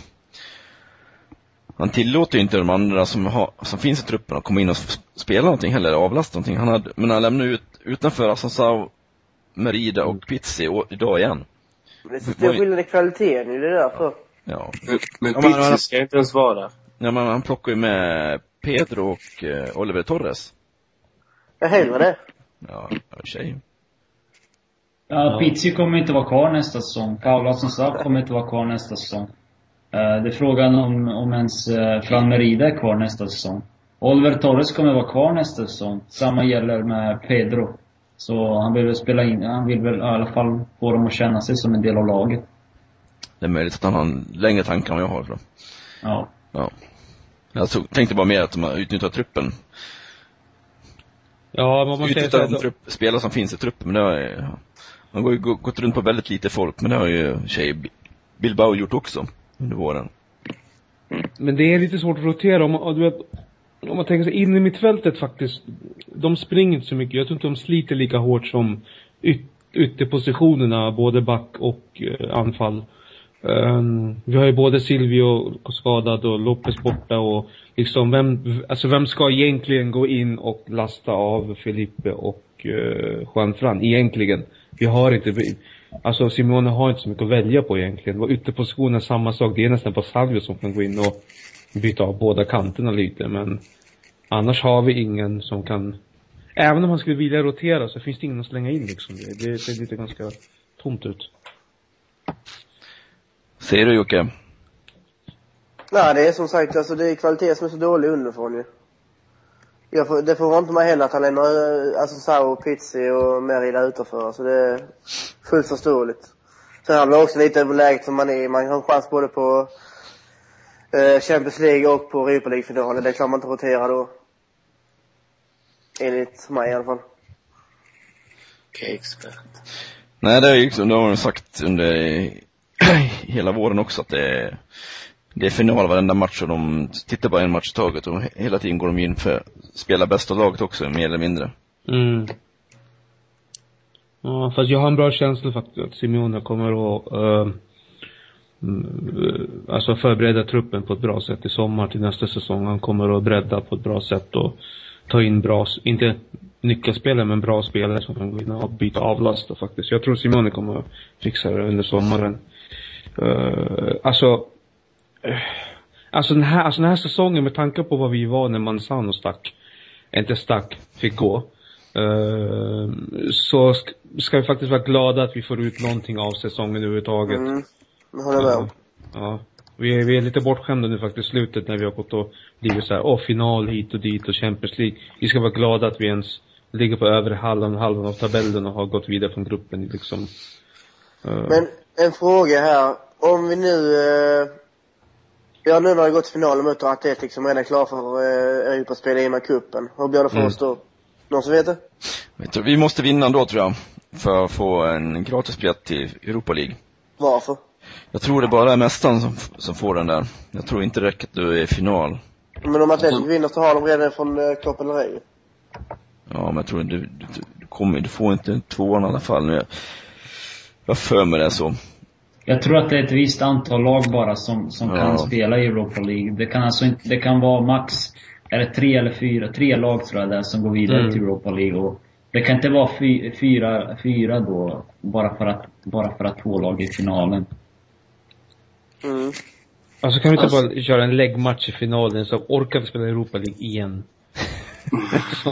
han tillåter ju inte de andra som, har, som finns i truppen att komma in och spela någonting heller, avlasta någonting. Han hade, men han lämnade ut, utanför Asensao, Merida och Pizzi å- idag igen. Det är så stor skillnad i kvaliteten, det är därför. Ja. Men, men Ja, men- Pizzi ska inte ens vara där. ja men han plockar ju med Pedro och eh, Oliver Torres. Jag hellre det. Ja, i och för sig. Ja, Pizzi kommer inte vara kvar nästa säsong. Paula som sagt kommer inte vara kvar nästa säsong. Eh, Det är frågan om, om ens Fran Merida är kvar nästa säsong. Oliver Torres kommer vara kvar nästa säsong. Samma gäller med Pedro. Så han vill väl spela in, han vill väl i alla fall få dem att känna sig som en del av laget. Det är möjligt att han har längre tanke än jag har. Då. Ja. Ja. Jag tog, tänkte bara mer att de har utnyttjat truppen. ja, vad man säger så här, Utnyttjat de trupp, spelare som finns i truppen, men det har han har ju gått runt på väldigt lite folk, men det har ju tjej Bilbao gjort också under våren. Men det är lite svårt att rotera om, du vet, om man tänker sig in i mittfältet faktiskt. De springer inte så mycket. Jag tror inte de sliter lika hårt som yt, ytterpositionerna, både back och eh, anfall. Um, vi har ju både Silvio skadad och Lopez borta och liksom vem, alltså vem ska egentligen gå in och lasta av Felipe och uh, Juan Fran egentligen? Vi har inte, vi- alltså Simone har inte så mycket att välja på egentligen. Var ytterpositionen samma sak, det är nästan bara Salvio som kan gå in och byta av båda kanterna lite men annars har vi ingen som kan Även om man skulle vilja rotera så finns det ingen att slänga in liksom. Det, det ser lite ganska tomt ut. Ser du Jocke? Nej, det är som sagt, alltså det är kvalitet som är så dålig underifrån ju. Jag får, det får inte mig heller att han lämnar eh, alltså Sao, Pizzi och Merida utanför. Alltså det är fullt förståeligt. Sen handlar det också lite om läget som man är i. Man har en chans både på eh, Champions League och på Europa League-finalen. Det är klart man inte roterar då. Enligt mig i alla fall. Okej, expert. Nej, det är ju liksom, det har sagt under hela våren också att det är, det är final varenda match och de tittar bara en match i taget och hela tiden går de in för att spela bästa laget också, mer eller mindre. Mm. Ja, fast jag har en bra känsla faktiskt att Simeone kommer att uh, alltså förbereda truppen på ett bra sätt i sommar till nästa säsong. Han kommer att bredda på ett bra sätt och ta in bra, inte nyckelspelare, men bra spelare som kan gå in och byta avlasta faktiskt. Jag tror Simone kommer att fixa det under sommaren. Uh, alltså, alltså den här, alltså den här säsongen med tanke på vad vi var när Manzano stack, inte stack, fick gå. Eh, så sk- ska vi faktiskt vara glada att vi får ut någonting av säsongen överhuvudtaget. Mm. Håller med om. Ja. Vi är, vi är lite bortskämda nu faktiskt, slutet när vi har gått och blivit så här, åh final hit och dit och Champions League. Vi ska vara glada att vi ens ligger på övre halvan, halvan av tabellen och har gått vidare från gruppen liksom. Eh, Men en fråga här. Om vi nu, eh, ja nu när vi gått till finalen mot Atletic som redan är klar för eh, Europaspel i med cupen. Hur blir det för Mm. oss då? Någon som vet det? Jag tror, vi måste vinna ändå tror jag, för att få en gratisbiljett till Europa League. Varför? Jag tror det bara är mästaren som, som får den där. Jag tror inte det räcker att du är i final. Men om Atletic vinner så har de redan från eh, Copa del Rey. Ja, men jag tror du, du, du kommer, du får inte tvåan i alla fall. Nu, jag jag för mig det så. Jag tror att det är ett visst antal lag bara som, som Ja. kan spela i Europa League. Det kan alltså inte, det kan vara max, är det tre eller fyra, tre lag tror jag det är som går vidare Mm. till Europa League och Det kan inte vara fy, fyra, fyra då, bara för att, bara för att två lag är i finalen. Mm. Alltså kan vi inte Alltså- bara köra en läggmatch i finalen så orkar vi spela Europa League igen?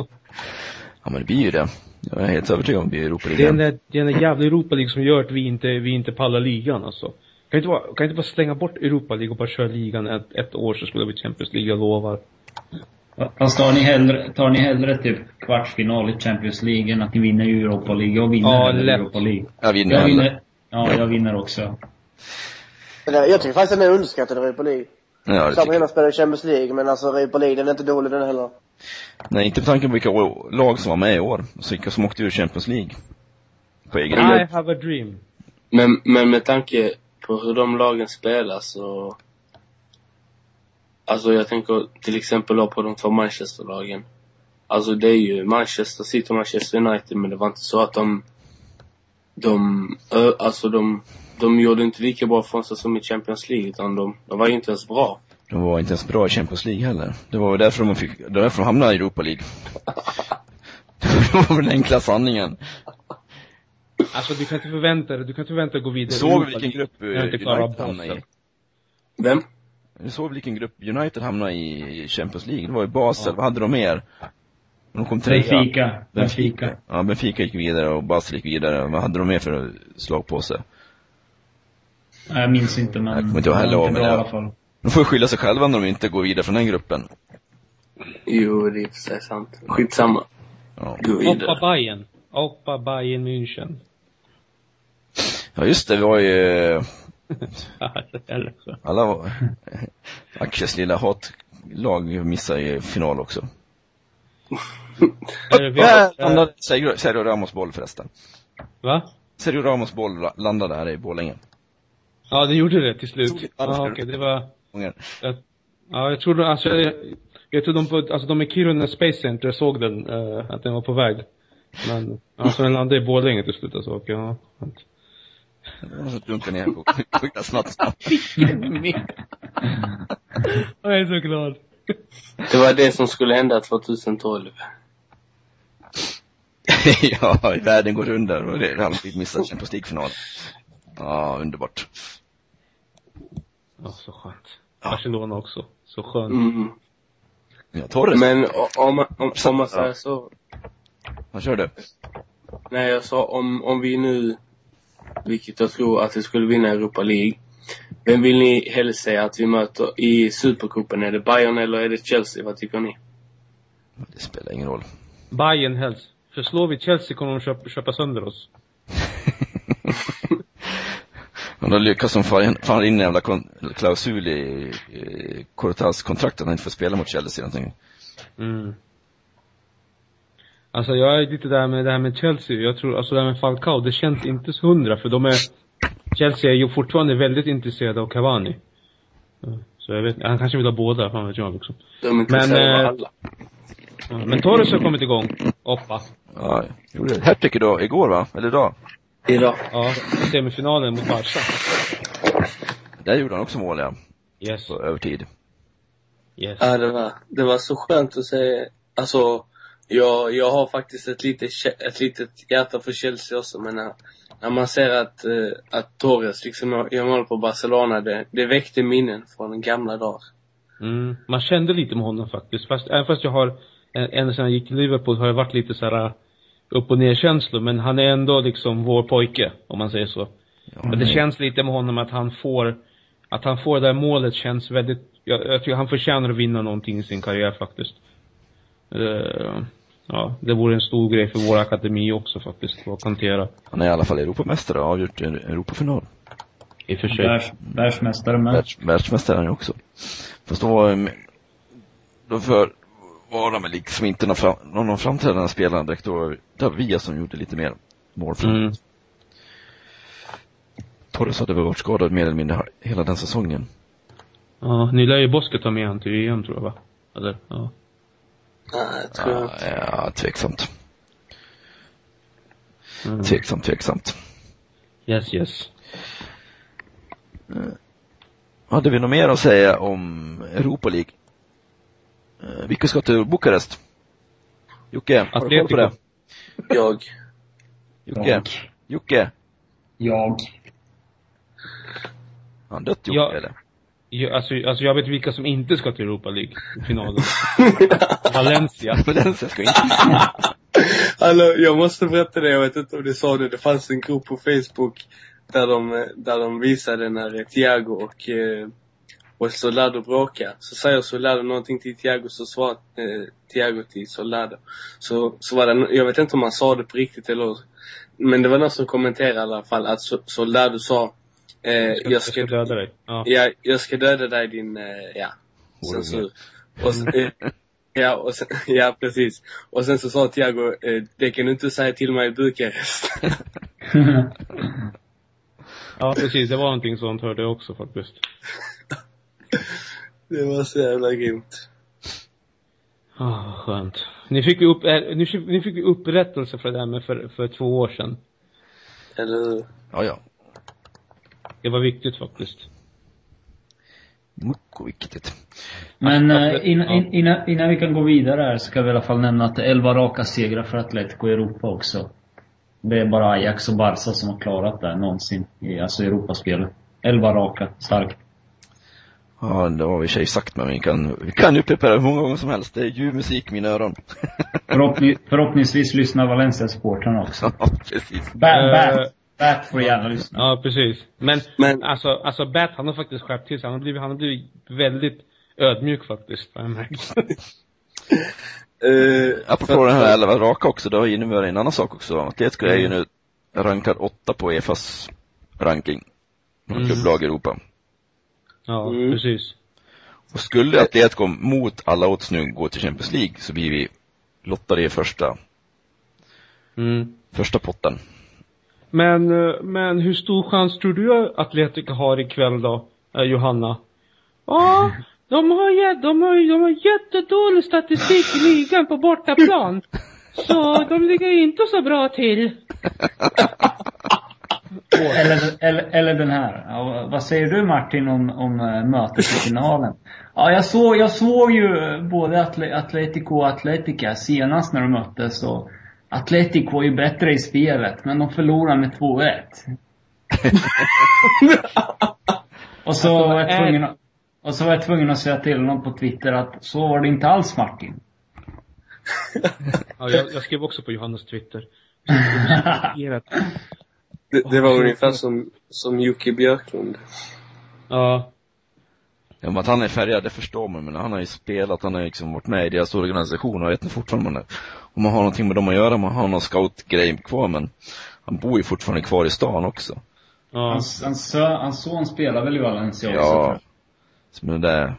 Ja men det blir ju det. Jag är helt övertygad om att det blir Europa Det är League. den där, det är den där jävla Europa League som gör att vi inte, vi inte pallar ligan alltså. Kan inte bara, kan inte bara slänga bort Europa League och bara köra ligan ett, ett år så spelar vi Champions League, jag lovar. Fast tar ni hellre, tar ni hellre typ kvartsfinal i Champions League än att ni vinner Europa League? Jag vinner Ja, lätt. Europa League. Jag vinner Jag vinner, ja, jag vinner också. Eller, Jag tycker faktiskt att den är underskattad, Europa League. Ja, det Samma hela spelar i Champions League, men alltså Europa League, den är inte dålig den heller. Nej, inte med tanke på vilka lag som var med i år. Så vilka som åkte ur Champions League. På egen. I have a dream. Men, men med tanke på hur de lagen spelar så... Alltså jag tänker till exempel då på de två Manchesterlagen. Alltså det är ju Manchester City och Manchester United men det var inte så att de... De, alltså de, de gjorde inte lika bra från sig som i Champions League utan de, de var ju inte ens bra. De var inte ens bra i Champions League heller. Det var väl därför de fick, det var därför de hamnade i Europa League. det var väl den enkla sanningen. Alltså du kan inte förvänta dig, du kan inte förvänta dig att gå vidare Såg vilken grupp eh, United hamnade i? Vem? Du såg vilken grupp United hamnade i Champions League? Det var ju Basel, vad hade de mer? De kom trea. Benfica. Benfica. Ja, Benfica gick vidare och Basel gick vidare. Vad hade de mer för slag på sig? Jag minns inte men... Jag kommer inte ihåg heller, det var men bra i det- alla fall. De får skylla sig själva när de inte går vidare från den gruppen. Jo, det är för sig sant. Skitsamma. Ja. Gå Hoppa vidare. Bayern. Hoppa Bayern München. ja, just det, vi var ju alla var, Aktias lilla hatlag missade ju final också. Landade Sergio, Sergio Ramos boll förresten. Va? Sergio Ramos boll la- landade här i Borlänge. Ja, det gjorde det till slut. Ja, okej, det var, Gånger. ja, jag tror, alltså, jag, jag tror de på, alltså de i Kiruna Space Center såg den, eh, att den var på väg. Men, alltså den landade i Borlänge till slut alltså, och ja. Det var så dunkade ner på på snabbt. Jag är så glad. Det var det som skulle hända 2012. ja, världen går under och det har alltid missat Champions League-final. Ja, underbart. Ja, så skönt. Ja. Barcelona också. Så skönt. Mm. Ja, Torres, Men o- om, man- om, om man säger så. vad kör du? Nej, jag sa om, om vi nu, vilket jag tror att vi skulle vinna Europa League. Vem vill ni helst säga att vi möter i Supercupen? Är det Bayern eller är det Chelsea? Vad tycker ni? Det spelar ingen roll. Bayern helst. För slår vi Chelsea kommer de köpa, köpa sönder oss. Men då lyckas de få in, få in en jävla klausul i, i kontrakt att han inte får spela mot Chelsea någonting. Mm. Alltså jag är lite där med det här med Chelsea. Jag tror, alltså det här med Falcao, det känns inte så hundra för de är, Chelsea är ju fortfarande väldigt intresserade av Cavani. Så jag vet han kanske vill ha båda, fan vet jag liksom. De är intresserade Men, av eh, alla. Ja, Men Torres har kommit igång. Oppa. Ja, gjorde ett hattrick idag, igår va? Eller idag? Idag. Ja, semifinalen mot Barca. Där gjorde han också mål ja, Yes. på övertid. Yes. Ja, det var, det var så skönt att se. Alltså, jag, jag har faktiskt ett litet, ett litet hjärta för Chelsea också, men när, när man ser att, eh, att Torres liksom gör mål på Barcelona, det, det väckte minnen från gamla dagar. Mm. Man kände lite med honom faktiskt. Fast, även fast jag har, en- ända sedan jag gick till Liverpool har jag varit lite så här upp och ner känslor. Men han är ändå liksom vår pojke, om man säger så. Ja, Men det känns lite med honom att han får, att han får det där målet känns väldigt, jag, jag tycker han förtjänar att vinna någonting i sin karriär faktiskt. Eh, ja, det vore en stor grej för vår akademi också faktiskt, att hantera. Han är i alla fall Europamästare och har avgjort en Europafinal. I och för sig. Världs, världsmästare med. Världs, världsmästare är han ju också. Fast då, då för, var de liksom inte någon, fram, någon, framträdande spelare direkt då. Det var Via som gjorde lite mer mål Mm. Torres hade väl varit skadad mer eller mindre hela den säsongen. Ja, ni lär ju Boske ta med han till EM tror jag va? Eller? Ja. Nej, jag tror jag Ja, inte. ja, tveksamt. Mm. Tveksamt, tveksamt. Yes, yes. Hade vi något mer att säga om Europa League? Eh, Vilka ska till Bukarest? Jocke, har du koll på det? Jag. Jocke? Jag. Jocke? Jag. Har han dött Jocke Ja. eller? Ja, alltså, alltså jag vet vilka som inte ska till Europa League-finalen. Valencia. Valencia ska inte. Hallå, jag måste berätta det, jag vet inte om du sa det. Det fanns en grupp på Facebook där de, där de visade när Thiago och, eh, och Soldado bråkar. Så säger Soldado någonting till Thiago, så svarar eh, Thiago till Soldado. Så, så var det, jag vet inte om han sa det på riktigt eller Men det var någon som kommenterade i alla fall att So- Soldado sa eh, jag ska, döda dig. Ja. Ja, jag ska döda dig din, eh, ja, censur. Och, sen- eh, ja, och sen, ja, precis. Och sen så sa Thiago, eh, det kan du inte säga till mig i Bukarest. ja, precis. Det var någonting sånt hörde jag också faktiskt. det var så jävla grymt. Ah, skönt. Ni fick ju upp, eh, ni, fick- ni fick ju upprättelse för det där med för, för två år sedan. Eller hur? Ja, ja. Det var viktigt faktiskt. Mycket viktigt. Men Att- eh, innan, in- innan, innan vi kan gå vidare här ska vi i alla fall nämna att det är 11 raka segrar för Atletico i Europa också. Det är bara Ajax och Barca som har klarat det någonsin. I, alltså Europaspelet. 11 raka. Starkt. Ja, det har vi för sig sagt, men vi kan, vi kan ju upprepa det hur många gånger som helst. Det är ljuv musik i mina öron. Förhoppning, förhoppningsvis lyssnar Valencia-supportrarna också. ja, precis. Bat, bat, bat får gärna lyssna. Ja, precis. Men, Men- alltså, alltså Bat, han har faktiskt skärpt till sig. Han har blivit, han har blivit väldigt ödmjuk faktiskt, har jag märkt. Uh, Apropå den här elva raka också, det har inneburit en annan sak också. Atletico är ju nu rankad åtta på Efas ranking. Mm. klubblag i Europa. Ja, Mm. precis. Och skulle Atletico mot alla odds nu gå till Champions League så blir vi lottade i första, Mm. första potten. Men, eh, men hur stor chans tror du Atletico har ikväll då, eh, Johanna? Ja, de har, de har, de har jättedålig statistik i ligan på bortaplan. Så de ligger inte så bra till. Eller, eller, eller den här. Ja, vad säger du Martin om, om eh, mötet i finalen? Ja, jag såg, jag såg ju både Atle, Atletico och Atletica senast när de möttes och Atletico var ju bättre i spelet, men de förlorade med 2-1. och så Alltså, var jag är- tvungen att, och så var jag tvungen att säga till någon på Twitter att så var det inte alls Martin. Ja, jag, jag skrev också på Johannes Twitter. det, det var ungefär som, som Jocke Björklund. Ja. Ja, men att han är färgad, det förstår man, men han har ju spelat, han har liksom varit med i deras organisation och jag vet inte fortfarande om man, om man har någonting med dem att göra, man har någon scoutgrej kvar, men han bor ju fortfarande kvar i stan också. Ja. Hans, hans, son spelar väl i Valencia också? Ja. Så Men det,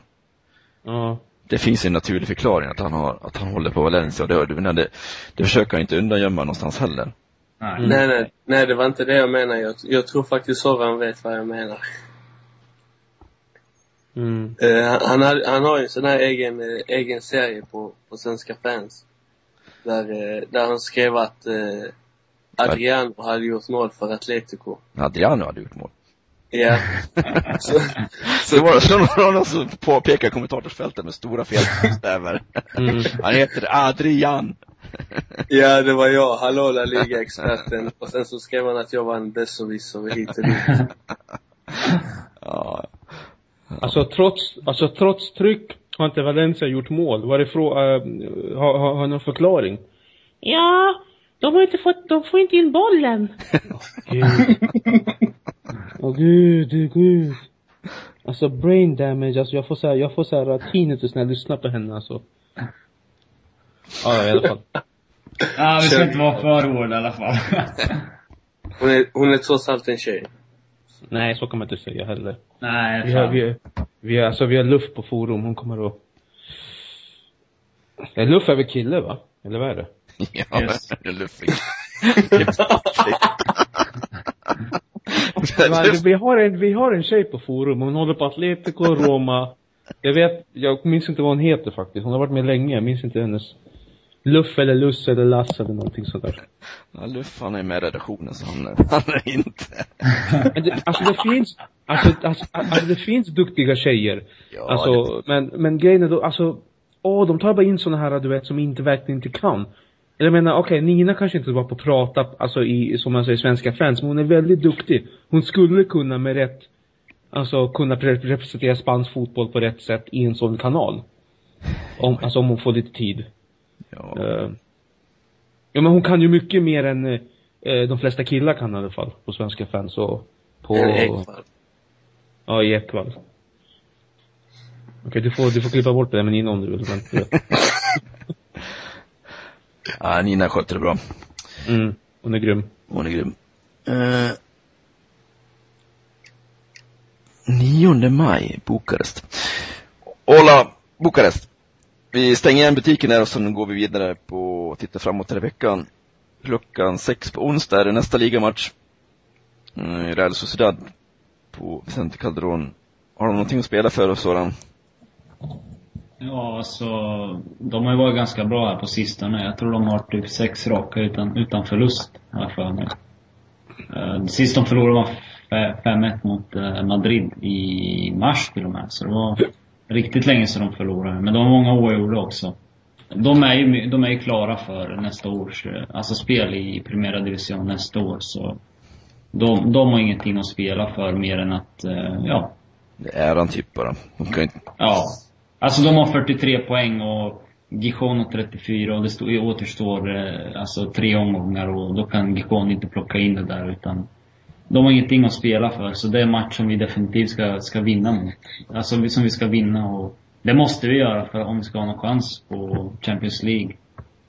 Ja. det finns en naturlig förklaring att han har, att han håller på Valencia och det, det, det, det försöker han inte undangömma någonstans heller. Nej. Mm. Nej, nej, nej, det var inte det jag menade. Jag, jag tror faktiskt Soran vet vad jag menar. Mm. Eh, han, han, har, han har ju en sån här egen, eh, egen serie på, på Svenska fans. Där, eh, där han skrev att Adriano hade gjort mål för Atletico. Adriano hade gjort mål. Ja. så, Så var det så någon som påpekar kommentatorsfältet med stora felstäver. Mm. Han heter Adrian. ja, det var jag, hallå La Liga-experten. Och sen så skrev han att jag var en besserwisser hit och dit. Ja. Alltså trots, alltså trots tryck har inte Valencia gjort mål. Var det frå, äh, har, har, har någon förklaring? Ja, de har inte fått, de får inte in bollen. Gud. Åh gud, gud. Alltså brain damage, alltså jag får såhär, jag får såhär tinnitus när jag lyssnar på henne alltså. Ja, i alla fall. Ja, vi ska inte vara för hårda i alla fall. Hon är, hon är trots allt en tjej. Nej, så kan man inte säga heller. Nej, Vi har, vi, vi har, alltså vi har luft på forum, hon kommer att... Ja, luff är väl kille va? Eller vad är det? Ja, Yes. det är luffig. Vi, har en, vi har en tjej på forum, hon håller på Atletico, Roma. Jag vet, jag minns inte vad hon heter faktiskt. Hon har varit med länge, jag minns inte hennes. Luff eller Luss eller Lass eller någonting sådär. Ja, Luff han är med i redaktionen så han, han är inte. Det, alltså det finns, alltså, alltså, alltså det finns duktiga tjejer. Ja, Alltså, men, men grejen är då, alltså, åh, de tar bara in såna här, du vet, som inte verkligen inte kan. Jag menar, okej, Nina kanske inte var på att prata, alltså i, som man säger, svenska fans, men hon är väldigt duktig. Hon skulle kunna med rätt, alltså kunna pre- representera spansk fotboll på rätt sätt i en sån kanal. Om, alltså om hon får lite tid. Ja. Eh, ja men hon kan ju mycket mer än eh, de flesta killar kan i alla fall, på svenska fans och på, Ekvall. ja i Ekwall. Okej, du får, du får klippa bort det där med Nina om du vill, men, ja, Nina sköter det bra. mm, hon är grym. Hon är grym. Eh, 9 maj, Bukarest. Hola, Bukarest. Vi stänger igen butiken där och sen går vi vidare på och tittar framåt hela veckan. Klockan sex på onsdag är det nästa ligamatch. Mm, Real Sociedad på Vicente Calderon. Har de någonting att spela för oss, Soran? Ja, alltså, de har ju varit ganska bra här på sistone. Jag tror de har typ sex raka utan, utan förlust, har jag för mig. Uh, sist de förlorade var fe- 5-1 mot eh, Madrid i mars till och med. Så det var riktigt länge sedan de förlorade. Men de har många oavgjorda också. De är ju, de är ju klara för nästa års, eh, alltså spel i Primera Division nästa år. Så de, de har ingenting att spela för mer än att, eh, ja, Det är han typ bara. De kan ju inte... Ja. Alltså de har 43 poäng och Gijon har 34 och det stå, återstår eh, alltså tre omgångar och då kan Gijon inte plocka in det där utan de har ingenting att spela för så det är en match som vi definitivt ska, ska vinna mot. Alltså vi- som vi ska vinna och det måste vi göra för om vi ska ha någon chans på Champions League.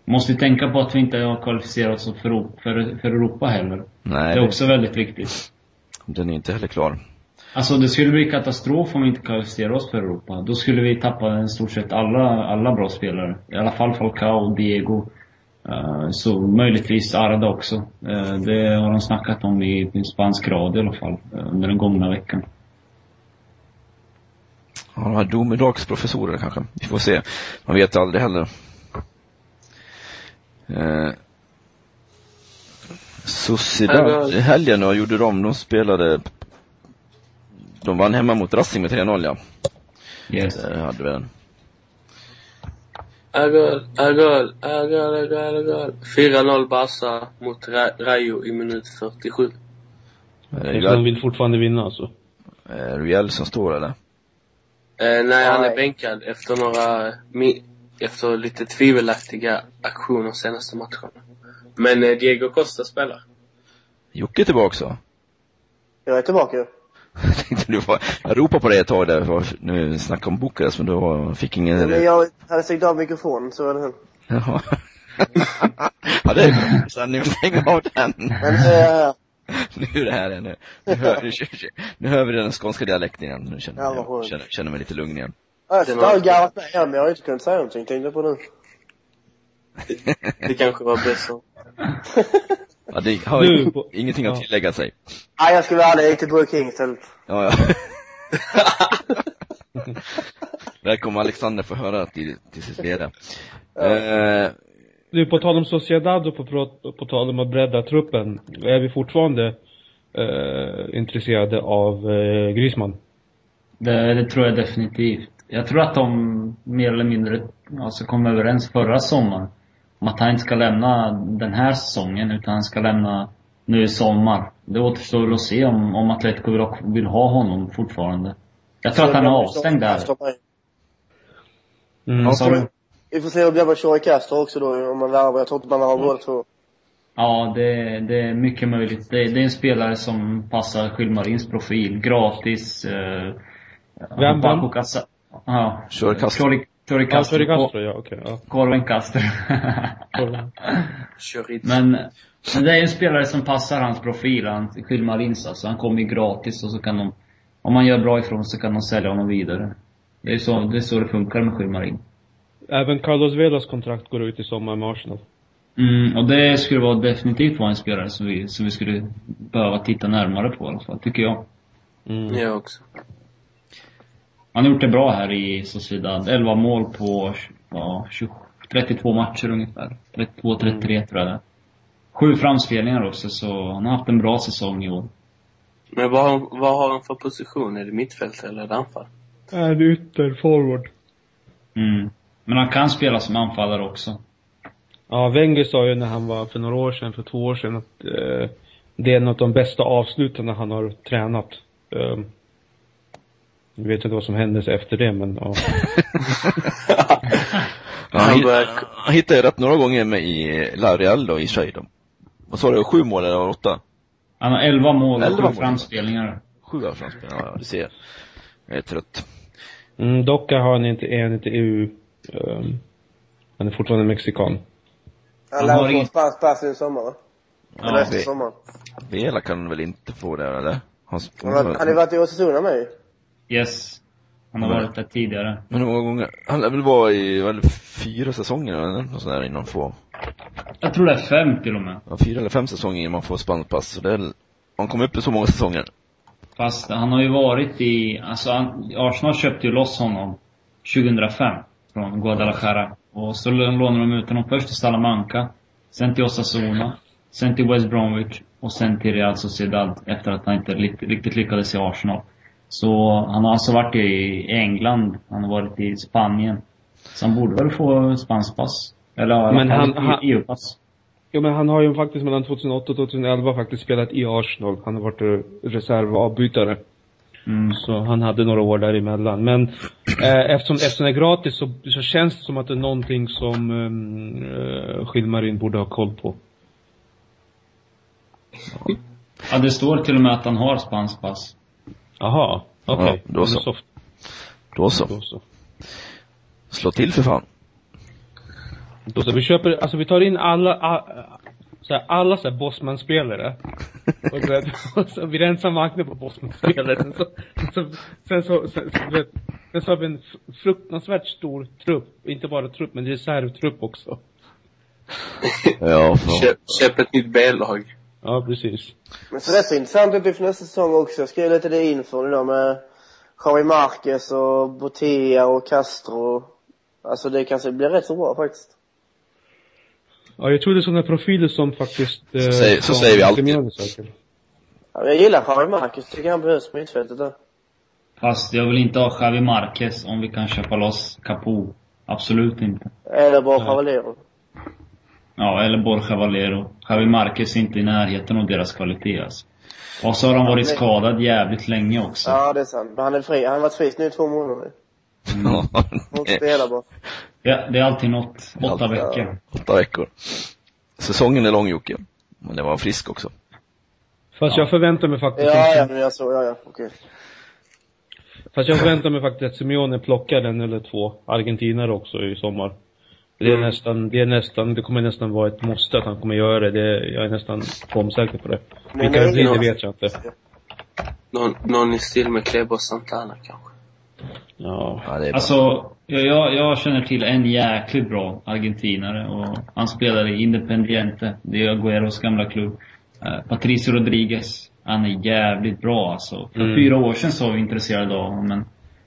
Måste tänka på att vi inte har kvalificerat oss för, för, för Europa heller. Nej, Det är också väldigt viktigt. den är inte heller klar. Alltså det skulle bli katastrof om vi inte kvalificerar oss för Europa. Då skulle vi tappa i stort sett alla, alla bra spelare. I alla fall Falcao, Diego. eh, så möjligtvis Arda också. Eh, det har de snackat om i, i spansk radio i alla fall, eh, under den gångna veckan. Ja, de här domedagsprofessorer kanske. Vi får se. Man vet aldrig heller. Eh, Sociedad i helgen då, gjorde de? De spelade De vann hemma mot Racing med 3-0 ja. Yes. Det hade vi den. Agol, Agol, Agol, Agol, Agol. 4-0 Barca mot Ra- Rayo i minut 47. Är Så de det vill fortfarande vinna alltså. eh, Riel som står eller? Eh, nej, han är bänkad efter några, efter lite tvivelaktiga aktioner senaste matcherna. Men eh, Diego Costa spelar. Jocke är tillbaka så. Jag är tillbaka. Jag tänkte du var, jag ropade på dig ett tag där, för nu snackade om Bukarest men då fick ingen Men jag hade stängt av mikrofonen, så var det sen. Jaha. ja det är bra. Sen nu stäng av den. Men, eh, Nu är det här nu. Nu hör, nu, nu hör vi den skånska dialekten igen. Nu känner Ja, jag känner, känner mig lite lugn igen. jag Den har garvat med igen, men jag har inte kunnat säga någonting, tänkte jag på nu. Det kanske var bäst så. Ja, det har Nu ju på- ingenting att ja. tillägga sig. Nej, jag ärlig, jag gick till Burger King istället. Ja, ja. Välkommen Alexander få höra till, till sitt leda. Eh, Nu på tal om Sociedad och på, på, tal om att bredda truppen. Är vi fortfarande eh, intresserade av eh, Griezmann? Det, det tror jag definitivt. Jag tror att de mer eller mindre alltså, kom överens förra sommaren om att han inte ska lämna den här säsongen utan han ska lämna nu i sommar. Det återstår att se om, om Atletico vill, ha- vill ha honom fortfarande. Jag tror att han är avstängd där. Mm. Du? Vi får se hur det blir med Shoei Castro också då, om man värvar. Jag tror inte man har båda två. Ja, det, det är mycket möjligt. Det, det är en spelare som passar Skilmarins profil. Gratis. Eh, Vem, Ja. Castro. Chori- Chori Ja, Castro. Tori Castro, ja okej. ja. Korven Castro. Men, men det är en spelare som passar hans profil, han Skilmarins alltså. Han kommer ju gratis och så kan de, om man gör bra ifrån så kan de sälja honom vidare. Det är så det, är så det funkar med Skilmarin. Även Carlos Velas kontrakt går ut i sommar med Arsenal. Mm, och det skulle vara definitivt vara en spelare som vi, som vi skulle behöva titta närmare på i alla fall, tycker jag. Mm. Jag också. Han har gjort det bra här i Sociedad. 11 mål på, ja, 20, 32 matcher ungefär. 32-33 tror jag det. Sju framspelningar också, så han har haft en bra säsong i år. Men vad har, vad har han för position? Är det mittfält eller är det anfall? En ytterforward. Mm. Men han kan spela som anfallare också. Ja, Wenger sa ju när han var för några år sedan, för två år sedan, att eh, det är något av de bästa avslutarna han har tränat. Eh, jag vet inte vad som hände efter det, men ja. Ja, han, Han hittade rätt några gånger med i La Real då, i sig då. Vad sa du, sju mål eller åtta? Han har 11 mål Elva och mål. sju framspelningar. Sju av framspelarna, ja, du ser. Jag är trött. Mm, dock har han inte, är han inte EU, ehm, han är fortfarande mexikan. Han lär få ingen- spansk pass i sommar va? Eller Ja, efter det- sommaren. Vela kan väl inte få det, eller? Han, Han har- han har ju varit i Osasuna med ju. Yes. Han har Mm. varit där tidigare. Men hur många gånger? Han lär väl vara i, väl fyra säsonger eller något sånt där innan man får, Jag tror det är fem till och med. ja, fyra eller fem säsonger innan man får spanskt pass. Så det är, han kom upp i så många säsonger. Fast han har ju varit i, alltså han, Arsenal köpte ju loss honom 2005 från Guadalajara. Och så lånade de ut honom först till Salamanca, sen till Osasuna, sen till West Bromwich och sen till Real Sociedad efter att han inte riktigt lyckades i Arsenal. Så han har alltså varit i England, han har varit i Spanien. Så han borde väl få spanskt pass. Eller ja, Men han- han- EU-pass. Jo men han har ju faktiskt mellan 2008 och 2011 faktiskt spelat i Arsenal. Han har varit eh, reservavbytare. Mm. Så han hade några år däremellan. Men eh, eftersom, eftersom det är gratis så, så känns det som att det är någonting som uh, Skilmarin borde ha koll på. Ja, det står till och med att han har spanskt pass. Jaha, okej. Ja, då så. Men Då så. Då så. Slå till för fan. Då så. Vi köper, alltså vi tar in alla, a, så här, alla så här Bosman-spelare. Och, du vet, och så vi rensar marknaden på Bosman-spelare. Sen så, så, sen så, sen, så, du vet, sen så har vi en fruktansvärt stor trupp. Inte bara trupp, men reservtrupp också. Ja, för, Köp, köp ett nytt B-lag. Ja, precis. Men så rätt så intressant ut för nästa säsong också. Jag skrev lite det inför idag med Javi Marquez och Botea och Castro. Alltså det kanske blir rätt så bra faktiskt. Ja, jag tror det är sådana profiler som faktiskt... Eh, säger- så säger vi alltid. Söker. Ja, jag gillar Javi Marquez. Tycker han behövs på mittfältet där. Fast jag vill inte ha Javi Marquez om vi kan köpa loss Capo. Absolut inte. Eller bara Nej. Cavallero. Ja, eller Borja Valero. Javi Marquez är inte i närheten av deras kvalitet alltså. Och så har han varit skadad jävligt länge också. Ja, det är sant. Men han är fri. Han har varit frisk nu i två månader. ja, inte spela bara. Ja, det är alltid något. Åtta Allt, veckor. åtta veckor. Säsongen är lång Jocke. Men det var frisk också. Fast jag förväntar mig faktiskt Ja, ja, men jag så. Ja, ja. Okej. Fast jag förväntar mig faktiskt att Simeone plockar en eller två argentinare också i sommar. Det är Mm. nästan, det är nästan, det kommer nästan vara ett måste att han kommer göra det. det jag är nästan bombsäker på det. Men Vilka det blir, det vet jag inte. Någon, någon i stil med Kleber Santana kanske. Ja. Ja, det är bra. Alltså, jag, jag, känner till en jäkligt bra argentinare och han spelar i Independiente. Det är Agüeros gamla klubb. Eh, Patricio Rodriguez. Han är jävligt bra alltså. För Mm. fyra år sedan så var vi intresserade av honom men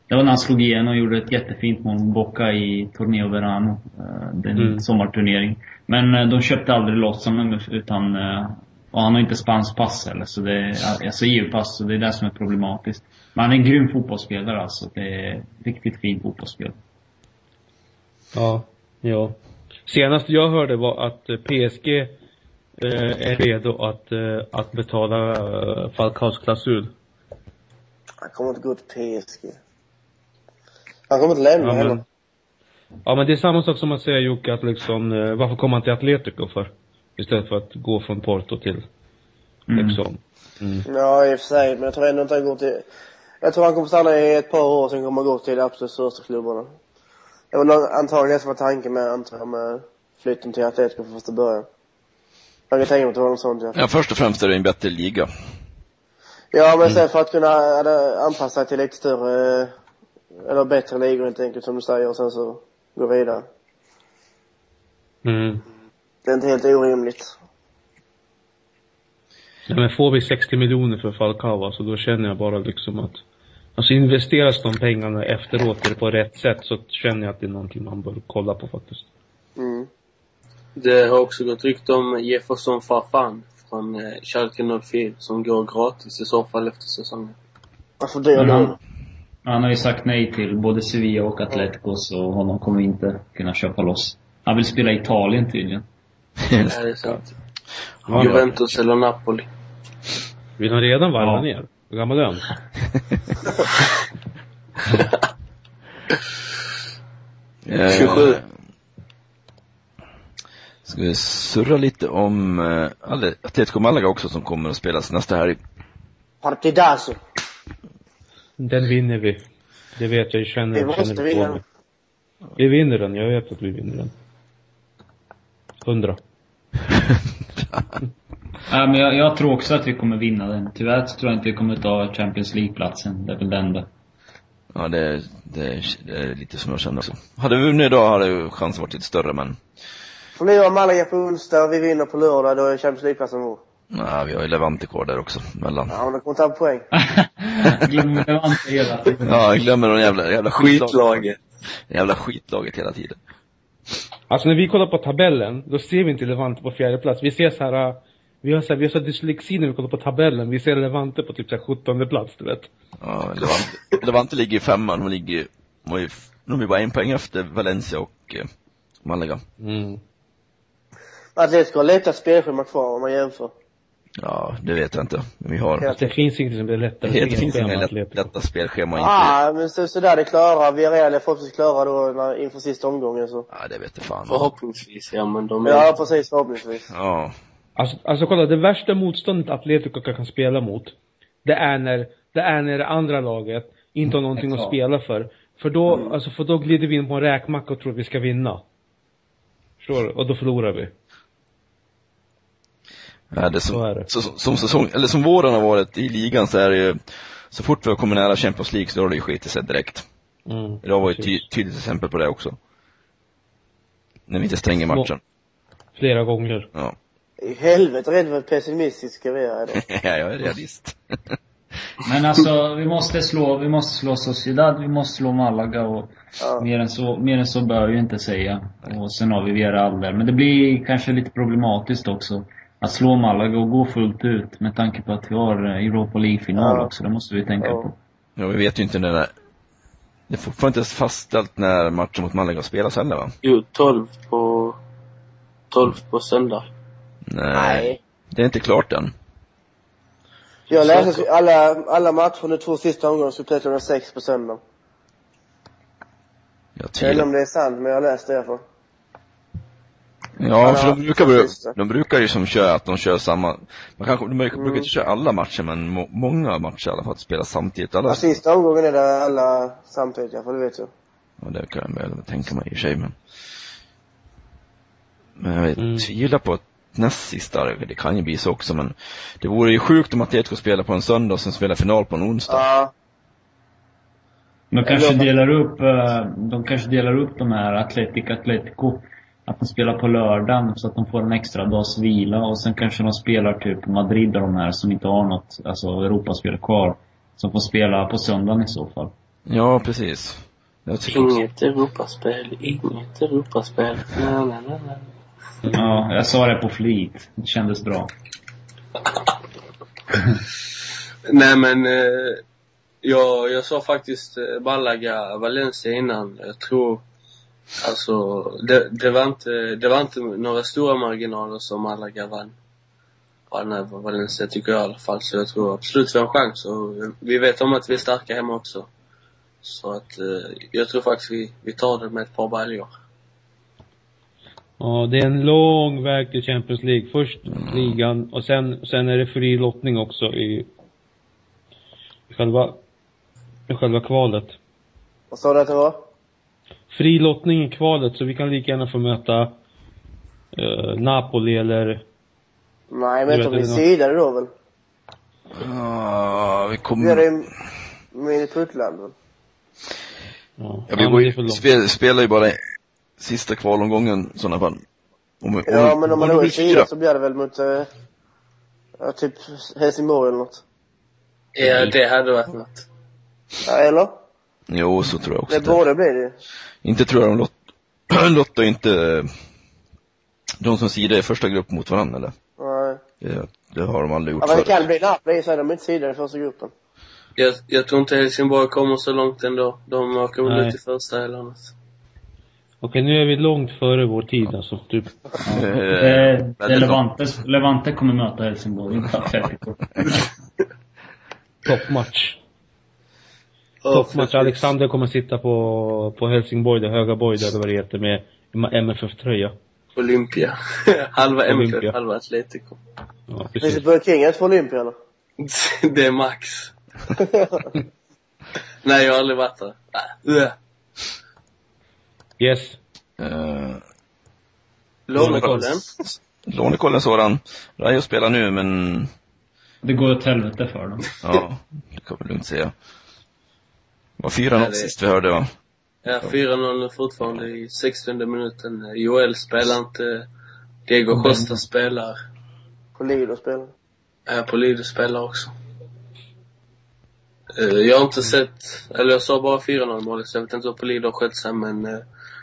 det var när han slog igenom och gjorde ett jättefint mål mot Boca i Torneo Verano. eh, Den Mm. sommarturnering. Men eh, de köpte aldrig loss honom utan eh, och han har inte spanskt pass heller, så det är, alltså EU-pass, så det är det som är problematiskt. Men han är en grym fotbollsspelare alltså. Det är riktigt fin fotbollsspel. Ja. Ja. Senast jag hörde var att PSG eh, är redo att, eh, att betala eh, Falcaos klausul. Han kommer inte gå till PSG. Han kommer inte lämna Ja, heller. men, ja men det är samma sak som att säga Jocke att liksom, eh, varför kommer han till Atletico för? Istället för att gå från Porto till, Mm. liksom. Mm. Ja, i och för sig. Men jag tror ändå inte han går till... Jag tror han kommer stanna i ett par år, sen kommer han gå till de absolut största klubbarna. Det var antagligen det som var tanken med, antar jag, med flytten till Atletico från första början. Jag kan tänka mig att det var något sånt ja. Ja, först och främst är det en bättre liga. Ja, men sen för att kunna eller, anpassa sig till lite större, eller bättre ligor helt enkelt som du säger och sen så gå vidare. Mm. Det är inte helt orimligt. Ja, men får vi 60 miljoner för Falcao, alltså då känner jag bara liksom att Alltså investeras de pengarna efteråt på rätt sätt så känner jag att det är någonting man bör kolla på faktiskt. Mm. Det har också gått rykte om Jefferson Farfan från eh, Schalke 04 som går gratis i så fall efter säsongen. Varför det nu? Han, har ju sagt nej till både Sevilla och Atletico, så honom kommer vi inte kunna köpa loss. Han vill spela i Italien tydligen. Ja, det är sant. Ja, Juventus eller Napoli. Vill han redan varva Ja. ner? Hur gammal är han? Eh, 27. Ska vi surra lite om eh, Atletico Malaga också som kommer att spelas nästa helg. Partidazo. Den vinner vi. Det vet jag, jag känner, Vi måste känner på vinna. Vi vinner den, jag vet att vi vinner den. Hundra. Ja, men jag, jag tror också att vi kommer vinna den. Tyvärr så tror jag inte vi kommer ta Champions League-platsen. Det är väl det enda. Ja, det, det, det är lite som jag känner också. Hade vi vunnit idag hade ju chansen varit lite större men, Förlorar Malaga på onsdag, vi vinner på lördag, då är Champions League-platsen vår. Nej, vi har ju Levante kvar där också, mellan. Ja, men då kommer ta poäng. Glömmer Levante hela tiden. Ja, jag glömmer de jävla, jävla skitlag. Skitlaget. Jävla skitlaget hela tiden. Alltså när vi kollar på tabellen, då ser vi inte Levante på fjärde plats. Vi ser så här, äh, vi har så här, vi har så dyslexi när vi kollar på tabellen. Vi ser Levante på typ så här 17 plats, du vet. Ja, Levante, Levante ligger i femman, de ligger, de ju, de är bara en poäng efter Valencia och eh, Malaga. Mm. Atletico har lättast spelschema kvar om man jämför. Ja, det vet jag inte. Vi har, Helt Det finns inget som blir lättare. det, ingen finns inga lätt, lätta spelschema inte. Ja, ah, men så, så där det klara. Villarreal är förhoppningsvis klara då när, inför sista omgången så. Ja, det vet jag fan. Förhoppningsvis, ja men de är... Ja, precis, förhoppningsvis. Ja. Alltså, alltså kolla, det värsta motståndet Atletico kan spela mot, det är när, det är när det andra laget inte har någonting att spela för. För då, alltså för då glider vi in på en räkmacka och tror att vi ska vinna. Förstår du? Och då förlorar vi. Ja, det är Så som, är det. så, som säsong, eller som våren har varit i ligan så är det ju, så fort vi har kommit nära Champions League så har det ju skitit sig direkt. Mm, Idag var ju ett ty, tydligt exempel på det också. När vi inte stänger matchen. Flera gånger. Ja. I helvete rädd vad pessimistiska vi är då. ja, jag är realist. Men alltså, vi måste slå, vi måste slå Sociedad, vi måste slå Malaga och Ja. mer än så, mer än så bör jag ju inte säga. Och sen har vi Villarreal där. Men det blir kanske lite problematiskt också. Att slå Malaga och gå fullt ut med tanke på att vi har eh, Europa League-final Ja. också. Det måste vi tänka Ja. på. Ja, vi vet ju inte när det det är fortfarande inte fastställt när matchen mot Malaga spelas heller va? Jo, 12 på... 12 på söndag. Nej. Nej. Det är inte klart än. Jag läste att alla, alla matcher de två sista omgångarna skulle spela klockan sex på söndag. Jag Jag vet inte om det är sant, men jag har läst det i alla fall. Ja, för de brukar, Ja, de brukar ju som köra att de kör samma, man kanske, de brukar Mm. inte köra alla matcher men må, många matcher i alla fall spelas samtidigt. Alla, Ja, sista omgången är det alla samtidigt i alla fall, det vet jag. ja, det kan jag väl tänka mig i och för sig men. Men jag vet, Mm. tvivlar på att näst sista, det kan ju bli så också men det vore ju sjukt om Atletico spelar på en söndag och sen spelar final på en onsdag. Ja. De kanske delar upp, eh, de kanske delar upp de här Atletic Atletico. Att de spelar på lördagen så att de får en extra dags vila och sen kanske de spelar typ Madrid och de här som inte har något, alltså Europaspel kvar. Som får spela på söndagen i så fall. Ja, precis. Jag tycker. Inget Europaspel, inget Europaspel. Na, na, na. Ja, jag sa det på flit. Det kändes bra. Nej men, eh, jag, jag sa faktiskt eh, Malaga, Valencia innan. Jag tror, alltså, det, det var inte, det var inte några stora marginaler som Malaga vann. Vann över Valencia tycker jag i alla fall. Så jag tror absolut vi har en chans. Och vi vet om att vi är starka hemma också. Så att, eh, jag tror faktiskt vi, vi tar det med ett par baljor. Ja, det är en lång väg till Champions League. Först ligan och sen, sen är det fri lottning också i, i själva, i själva kvalet. Vad sa du att det var? Fri lottning i kvalet, så vi kan lika gärna få möta eh, Napoli eller Nej, men inte om vi är det då. sidade då väl? Ja, vi Vi är kommer, det med i Puttland? Ja, ja, vi går ju, spel, spelar ju bara sista kvalomgången i sådana fall. Om, Ja, men om man då är fyra. så blir det väl mot, eh, ja, typ Helsingborg eller något. Ja, det hade varit något. Ja, eller? Jo, så tror jag också. Det borde bli det. Inte tror jag de lott, lottar inte de som sidar i första grupp mot varandra eller? Nej. Det, det har de aldrig gjort Ja, men det kan bli Napoli, så är de inte sidade i första gruppen. Jag, jag tror inte Helsingborg kommer så långt ändå. De åker väl ut i första eller något. Okej, nu är vi långt före vår tid alltså. Typ. Eh, Det, det väldigt långt. Levante, Levante kommer möta Helsingborg, inte. Toppmatch. Toppmatch. Alexander kommer sitta på, på Helsingborg, det höga Borg där, vad det heter, med MFF-tröja. Olympia. halva Olympia. MFF, halva Atletico. Ja, Finns det precis. Burger King ett för Olympia eller? det är max. Nej, jag har aldrig varit där. Äh. Yes. Eh, Lånekollen. Lånekollen sådan. Rayo spelar nu men, Det går åt helvete för dem. ja, det kan man lugnt säga. Var 4-0 Nej, det- sist vi hörde va? Ja, 4-0 fortfarande i 60 minuten. Joel spelar inte. Diego Costa spelar. På Lido spelar. Ja, Polido spelar också. Eh, Jag har inte sett, eller jag sa bara 4-0 målet, så jag vet inte hur Polido har skött sig men eh,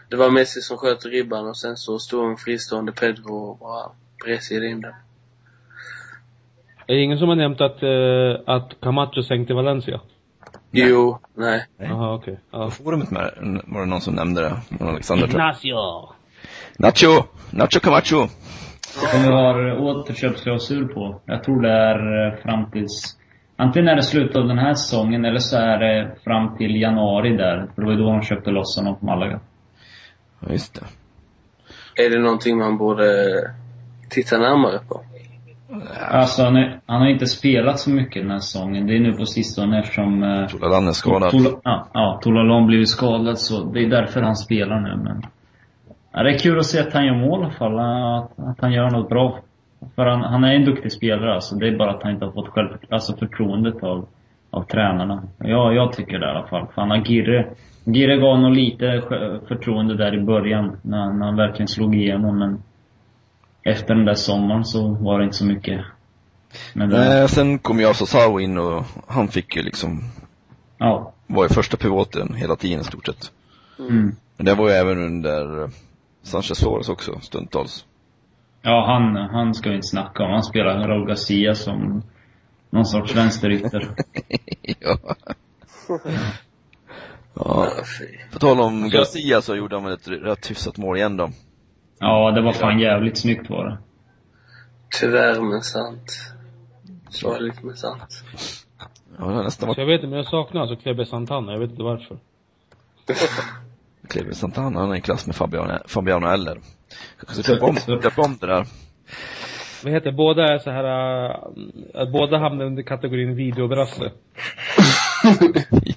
det var Messi som sköt ribban och sen så stod en fristående Pedro och bara bredsidade in den. Är det ingen som har nämnt att, eh, att Camacho sänkte Valencia? Jo, nej. Nej. Jaha, okej. På Ja. forumet med, var det någon som nämnde det. Någon Alexander tror. Ignacio! Nacho! Nacho Camacho! Som vi har återköpsklausul på. Jag tror det är eh, fram tills... Antingen är det slutet av den här säsongen eller så är det fram till januari där. För det var ju då de köpte loss honom på Malaga. Ja, just det. Är det någonting man borde titta närmare på? Alltså han, är, han har inte spelat så mycket den här säsongen. Det är nu på sistone eftersom... Eh, Tolalan är skadad. Tola, ja, ja, Tolalon blivit skadad så det är därför han spelar nu men... Ja, det är kul att se att han gör mål i alla fall. Att, att han gör något bra. För han, han är en duktig spelare alltså. Det är bara att han inte har fått själv, alltså förtroendet av, av tränarna. Ja, jag tycker det i alla fall. För han har Girre. Girre gav nog lite förtroende där i början. När, när han verkligen slog igenom men... Efter den där sommaren så var det inte så mycket. Men det, Nej, sen kom ju alltså Sao in och han fick ju liksom, ja. var ju första pivoten hela tiden i stort sett. Mm. Men det var ju även under Sanchez Flores också, stundtals. Ja, han, han ska vi inte snacka om. Han spelar Raul Garcia som någon sorts vänsterytter. ja. ja. På tal om Garcia så gjorde han väl ett rätt hyfsat mål igen då. Ja, det var fan jävligt snyggt var det. Tyvärr men sant. Sorgligt men sant. Ja, det har nästan Så varit jag vet inte, men jag saknar alltså Klebe Santana. Jag vet inte varför. Clever Santana, han är i klass med Fabiano, Fabiano Eller. Döpa om, det där. Vad heter båda är så här, äh, att båda hamnar under kategorin videobrasse.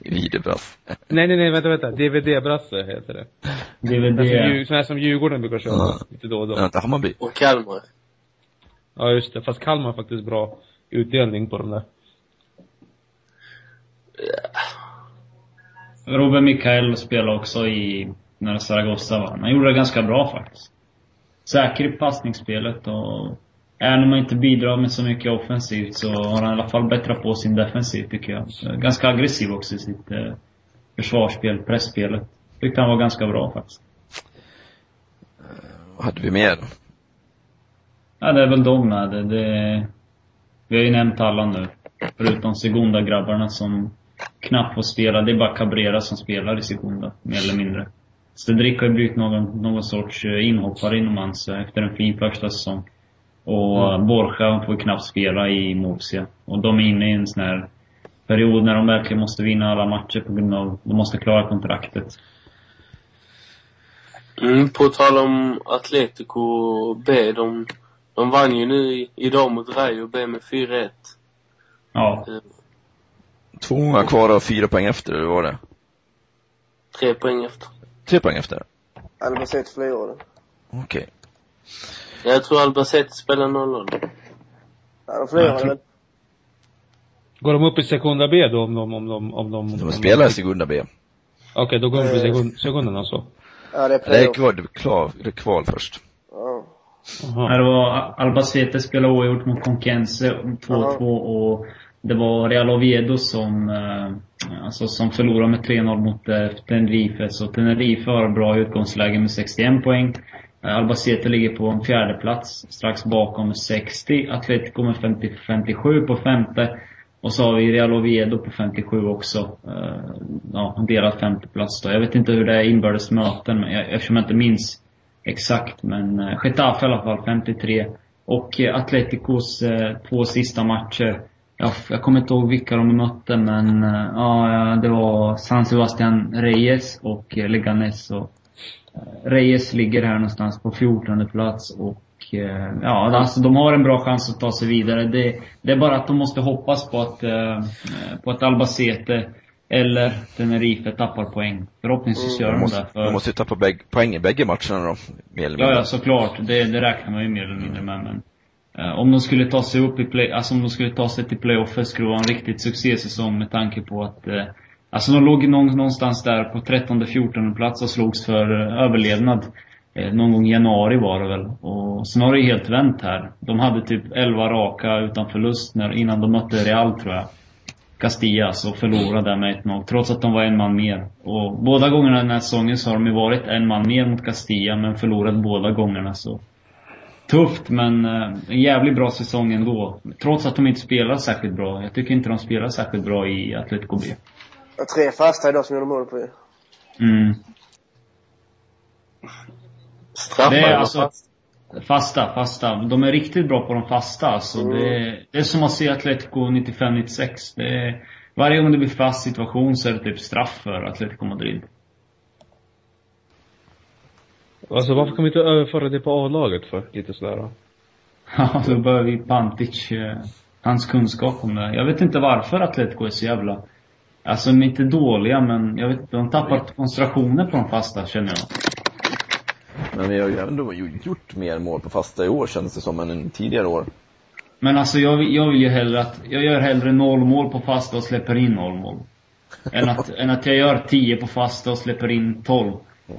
Videobrass. Nej, nej, nej, vänta, vänta. DVD-brasse heter det. Alltså, det. Djur- Såna här som Djurgården brukar köra Ja. lite då och då. Ja, inte Hammarby. Och Kalmar. Ja, just det. Fast Kalmar har faktiskt bra utdelning på de där. Robin Mikael spelade också i, när Zaragoza vann. Han gjorde det ganska bra faktiskt. Säker i passningsspelet och även om han inte bidrar med så mycket offensivt så har han i alla fall bättrat på sin defensiv tycker jag. Ganska aggressiv också i sitt eh, försvarsspel, pressspelet. Tyckte han var ganska bra faktiskt. Vad hade vi mer? Ja, det är väl de med. Det, det, vi har ju nämnt alla nu. Förutom Segunda-grabbarna som knappt får spela. Det är bara Cabrera som spelar i Segunda, mer eller mindre. Cedric har ju blivit någon, någon sorts eh, inhoppare inom hans eh, efter en fin första säsong. Och mm. Borja får knappt spela i Murcia. Och de är inne i en sån här period när de verkligen måste vinna alla matcher på grund av, de måste klara kontraktet. Mm, på tal om Atletico B, de, de vann ju nu idag mot Rayo B med 4-1. Ja. Två gånger kvar och fyra poäng efter, eller var det? Tre poäng efter. Tre poäng efter? Albacete förlorade. Okej. Jag tror Albacete spelar 0-0. Ja, de förlorade Jag tror- men Går de upp i Sekunda B då om de, om de, om de... De spelar i Segunda B. Okej, då går de upp i sekund, sekunden alltså. Ja, det är Det är playoff. kvar, det är kval, det är kval först. Ja. Nej, det var Albacete spelade oavgjort mot Conquense 2-2 och det var Real Oviedo som, eh, alltså som förlorade med 3-0 mot eh, Tenerife. Så Tenerife har bra utgångsläge med 61 poäng. Eh, Albacete ligger på en fjärde plats strax bakom 60. Atletico med 50, 57 på femte. Och så har vi Real Oviedo på 57 också. Eh, ja, delad femteplats då. Jag vet inte hur det är inbördes möten, men jag, eftersom jag inte minns exakt. Men eh, Getafe i alla fall, 53. Och Atleticos två sista matcher. Jag, jag kommer inte ihåg vilka de mötte, men ja, det var San Sebastian Reyes och Leganes. Och, Reyes ligger här någonstans på 14 plats och eh, ja, alltså de har en bra chans att ta sig vidare. Det, det är bara att de måste hoppas på att, eh, på att Albacete eller Tenerife tappar poäng. Förhoppningsvis gör De måste, det. För, de måste ju tappa poäng i bägge matcherna då, mer eller Ja, mindre. ja såklart. Det, det räknar man ju mer eller mindre med. Men, eh, om de skulle ta sig upp i play, alltså om de skulle ta sig till playoffet skulle det vara en riktigt succésäsong med tanke på att eh, Alltså de låg någonstans där på 13-14 plats och slogs för eh, överlevnad. Eh, någon gång i januari var det väl. Och sen har det ju helt vänt här. De hade typ 11 raka utan förlust när, innan de mötte Real tror jag. Castillas och förlorade där med 1-0. Trots att de var en man mer. Och båda gångerna den här säsongen så har de ju varit en man mer mot Castilla men förlorat båda gångerna så. Tufft men eh, en jävligt bra säsong ändå. Trots att de inte spelar särskilt bra. Jag tycker inte de spelar särskilt bra i Atletico B. Tre fasta idag som gjorde mål på ju. Mm. Straffar Det är alltså- fast? Fasta, fasta. De är riktigt bra på de fasta alltså. Mm. Det, det är som att se Atletico 95-96. Det är, varje gång det blir fast situation så är det typ straff för Atletico Madrid. Alltså varför kan vi inte överföra det på A-laget för? Lite sådär då. Ja, då börjar vi Pantic, eh, hans kunskap om det. Jag vet inte varför Atletico är så jävla... Alltså de är inte dåliga men jag vet de har tappat koncentrationen på de fasta känner jag. Men vi har ju ändå gjort mer mål på fasta i år känns det som än tidigare år. Men alltså jag, jag vill ju hellre att, jag gör hellre noll mål på fasta och släpper in noll mål. än, att, än att jag gör 10 på fasta och släpper in 12.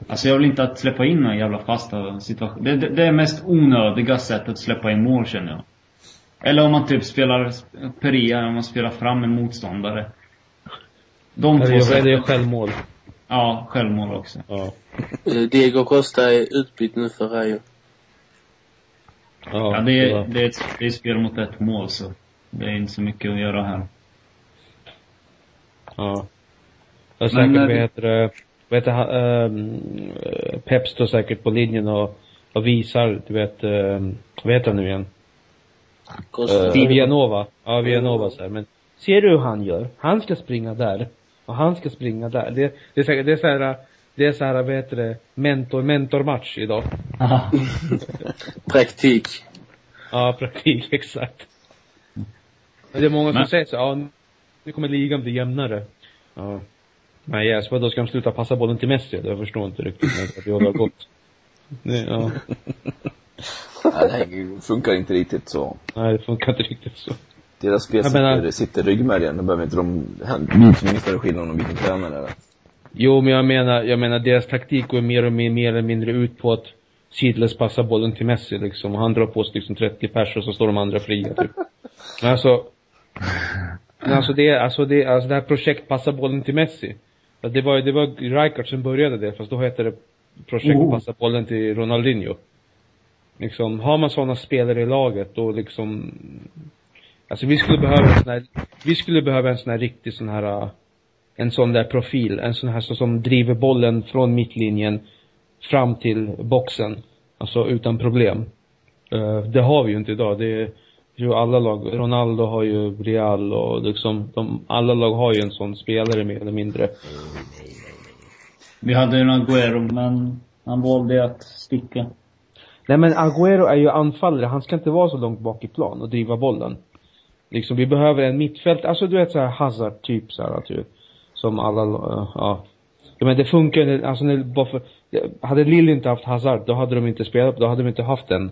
Alltså jag vill inte att släppa in några jävla fasta situationer. Det, det, det är mest onödiga sättet att släppa in mål känner jag. Eller om man typ spelar Peria, om man spelar fram en motståndare. De två sätten. eller gör självmål. Ja, självmål också. Ja. Eh, Diego Costa är utbytt nu för Rayo. Ja, det är, det är, ett, det är spel mot ett mål så. Det är inte så mycket att göra här. Ja. Men, säkert, eh, vad heter det, vad heter han, ehm, Pep står säkert på linjen och, och visar, du vet, um, vad heter han nu igen? Costa. Uh, Villanova. Ja, Villanova så här. Men ser du hur han gör? Han ska springa där. Och han ska springa där. Det, det är säkert, det är så här, det är så här, vad heter det, mentor, mentormatch idag. Praktik. Ja, praktik, exakt. Det är många som Men- säger så, ja, nu kommer ligan bli jämnare. Ja. Men yes, då ska de sluta passa bollen till Messi? Jag förstår inte riktigt men det har gått. Det, ja, Nej, det funkar inte riktigt så. nej det funkar inte riktigt så. Deras spel Jag menar- sitter, sitter i ryggmärgen, då behöver inte de, det mycket större skillnad om de byter tränare. Jo, men jag menar, jag menar deras taktik går mer och mer, mer eller mindre ut på att sidledes passa bollen till Messi liksom. Och han drar på sig liksom 30 pers och så står de andra fria typ. Men alltså, men alltså det, alltså det, alltså det här projekt passa bollen till Messi. Det var, det var Rijkaard som började det, fast då hette det projekt Oh. passa bollen till Ronaldinho. Liksom, har man sådana spelare i laget då liksom, alltså vi skulle behöva en sån här, vi skulle behöva en sån här riktig sån här, äh, en sån där profil, en sån här så som driver bollen från mittlinjen fram till boxen. Alltså utan problem. Eh, det har vi ju inte idag. Det är ju alla lag, Ronaldo har ju Real och liksom, de, alla lag har ju en sån spelare mer eller mindre. Vi hade en Agüero men han valde att sticka. Nej men Agüero är ju anfallare, han ska inte vara så långt bak i plan och driva bollen. Liksom, vi behöver en mittfält, alltså du vet såhär Hazard typ såhär typ. Som alla, uh, ja. ja. Men det funkar alltså när, bara för, hade Lille inte haft Hazard, då hade de inte spelat, då hade de inte haft den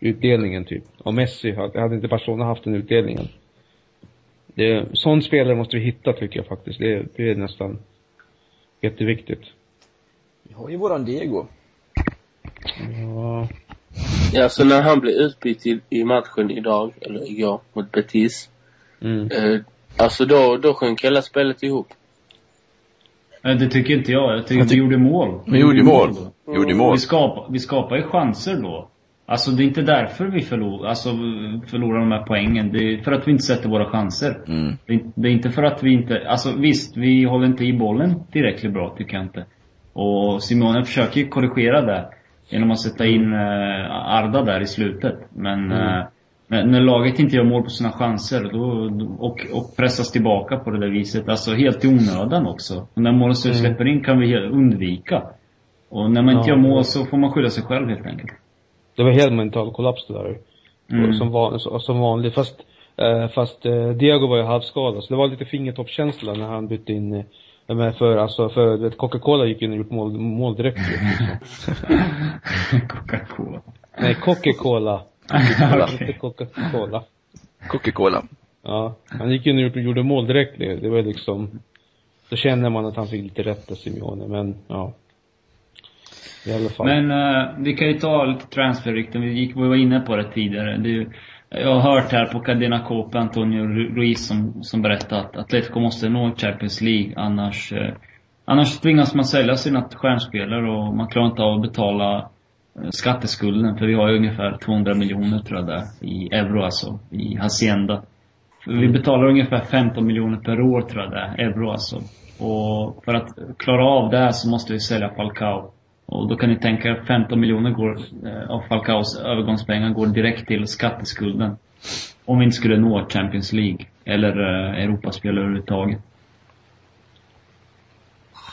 utdelningen typ. Och Messi hade, hade inte Barcelona haft den utdelningen. Det, sån spelare måste vi hitta tycker jag faktiskt. Det, det är nästan jätteviktigt. Vi har ju våran Diego. Ja. Så när han blev utbytt i, i matchen idag, eller igår, mot Betis. Mm. Eh, alltså då, då sjönk hela spelet ihop. Nej, det tycker inte jag. Jag tycker att vi gjorde mål. Vi gjorde mål. Vi gjorde mål. Vi skapade, vi skapade ju chanser då. Alltså det är inte därför vi förlorar, alltså, förlorar de här poängen. Det är för att vi inte sätter våra chanser. Mm. Det, är, det är inte för att vi inte, alltså visst, vi håller inte i bollen tillräckligt bra tycker jag inte. Och Simone försöker ju korrigera det. Genom att sätta in eh, Arda där i slutet. Men eh, när, laget inte gör mål på sina chanser då, och, och pressas tillbaka på det där viset, alltså helt i onödan också. Och när målet så släpper in kan vi undvika. Och när man inte Ja. gör mål så får man skylla sig själv helt enkelt. Det var helt mental kollaps det där. Mm. Som, van, som vanligt. Fast, eh, fast Diego var ju halvskadad. Så det var lite fingertoppskänsla när han bytte in eh, men för, alltså, för vet, Coca-Cola gick in och gjorde mål, mål direkt liksom. Coca-Cola. Nej, Coca-Cola. Cola. Inte Coca-Cola. Coca-Cola. Ja. Han gick in och gjorde, gjorde mål direkt. Det, det var liksom, då känner man att han fick lite rätt av Simeone, men ja. I alla fall. Men eh, vi kan ju ta lite transferrykten. Vi, gick, vi var inne på det tidigare. Det är, ju- jag har hört här på Cadena Copa, Antonio Ruiz som, som berättat att Atletico måste nå Champions League. Annars, eh, annars tvingas man sälja sina stjärnspelare och man klarar inte av att betala eh, skatteskulden. För vi har ju ungefär 200 miljoner tror jag där, i euro alltså, i Hacienda. Vi betalar ungefär 15 miljoner per år tror jag där, euro alltså. Och för att klara av det här så måste vi sälja Falcao. Och då kan ni tänka er 15 miljoner går, eh, av Falcaos övergångspengar går direkt till skatteskulden. Om vi inte skulle nå Champions League. Eller eh, Europaspel överhuvudtaget.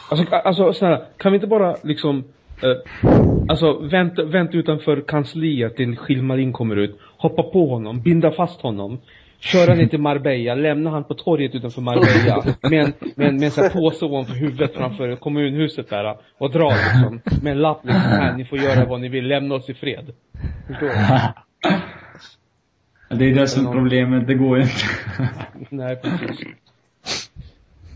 Alltså, alltså snälla, kan vi inte bara liksom, eh, alltså vänta, vänta utanför kansliet till Gilmarin kommer ut, hoppa på honom, binda fast honom, köra ner till Marbella, lämna han på torget utanför Marbella med en, med en, med en sån här påse ovanför huvudet framför kommunhuset där och dra liksom, med en lapp liksom, här, ni får göra vad ni vill, lämna oss i fred. Förstår du? Det är det som är problemet, det går ju inte. Nej, precis.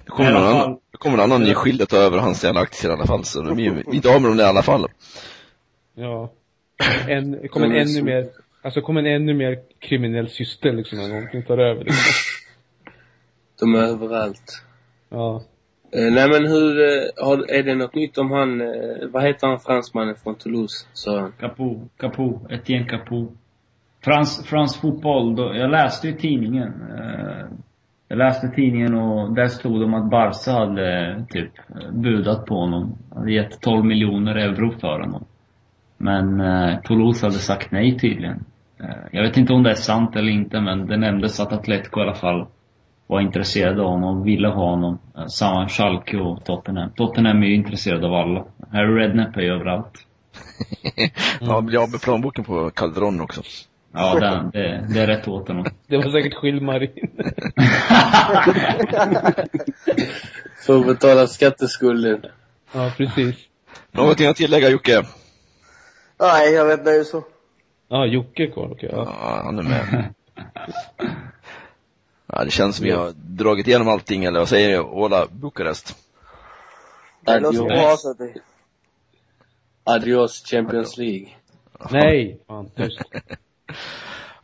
Det kommer någon fall. annan, det kommer någon annan ny skyldig att ta över hans jävla aktier i alla fall, så vi, vi är inte av med dem i alla fall. Ja. En, kommer en ännu mer, alltså kommer en ännu mer kriminell syster liksom, när någonting tar över liksom. De är överallt. Ja. Eh, nej men hur, eh, har, är det något nytt om han, eh, vad heter han fransmannen från Toulouse, sa han? Capo, Capo, Etienne Capo. Frans, Frans fotboll, då, jag läste ju tidningen. Eh, jag läste tidningen och där stod om att Barca hade eh, typ budat på honom. Hade gett 12 miljoner euro för honom. Men eh, Toulouse hade sagt nej tydligen. Eh, jag vet inte om det är sant eller inte men det nämndes att Atletico i alla fall var intresserade av honom och ville ha honom. Eh, samma Schalke och Tottenham. Tottenham är ju intresserade av alla. Harry Redknapp är ju överallt. Ja, blir av med plånboken på Calderon också. Ja, det, det, det är rätt åt honom. Det var säkert Gilmarin. För att betala skatteskulden. ja, precis. Någonting att tillägga Jocke? Nej, jag vet inte så. Ja, Jocke är kvar, okej. Ja. Ja, han är med. Ja, det känns som vi har dragit igenom allting, eller vad säger du? Ola Bukarest? Adios. det... Adios Champions League. Nej! Fan.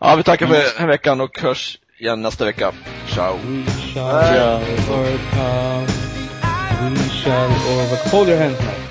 Ja, vi tackar för den här veckan och hörs igen nästa vecka. Ciao! We shall overcome. We shall overcome. Hold your hands now.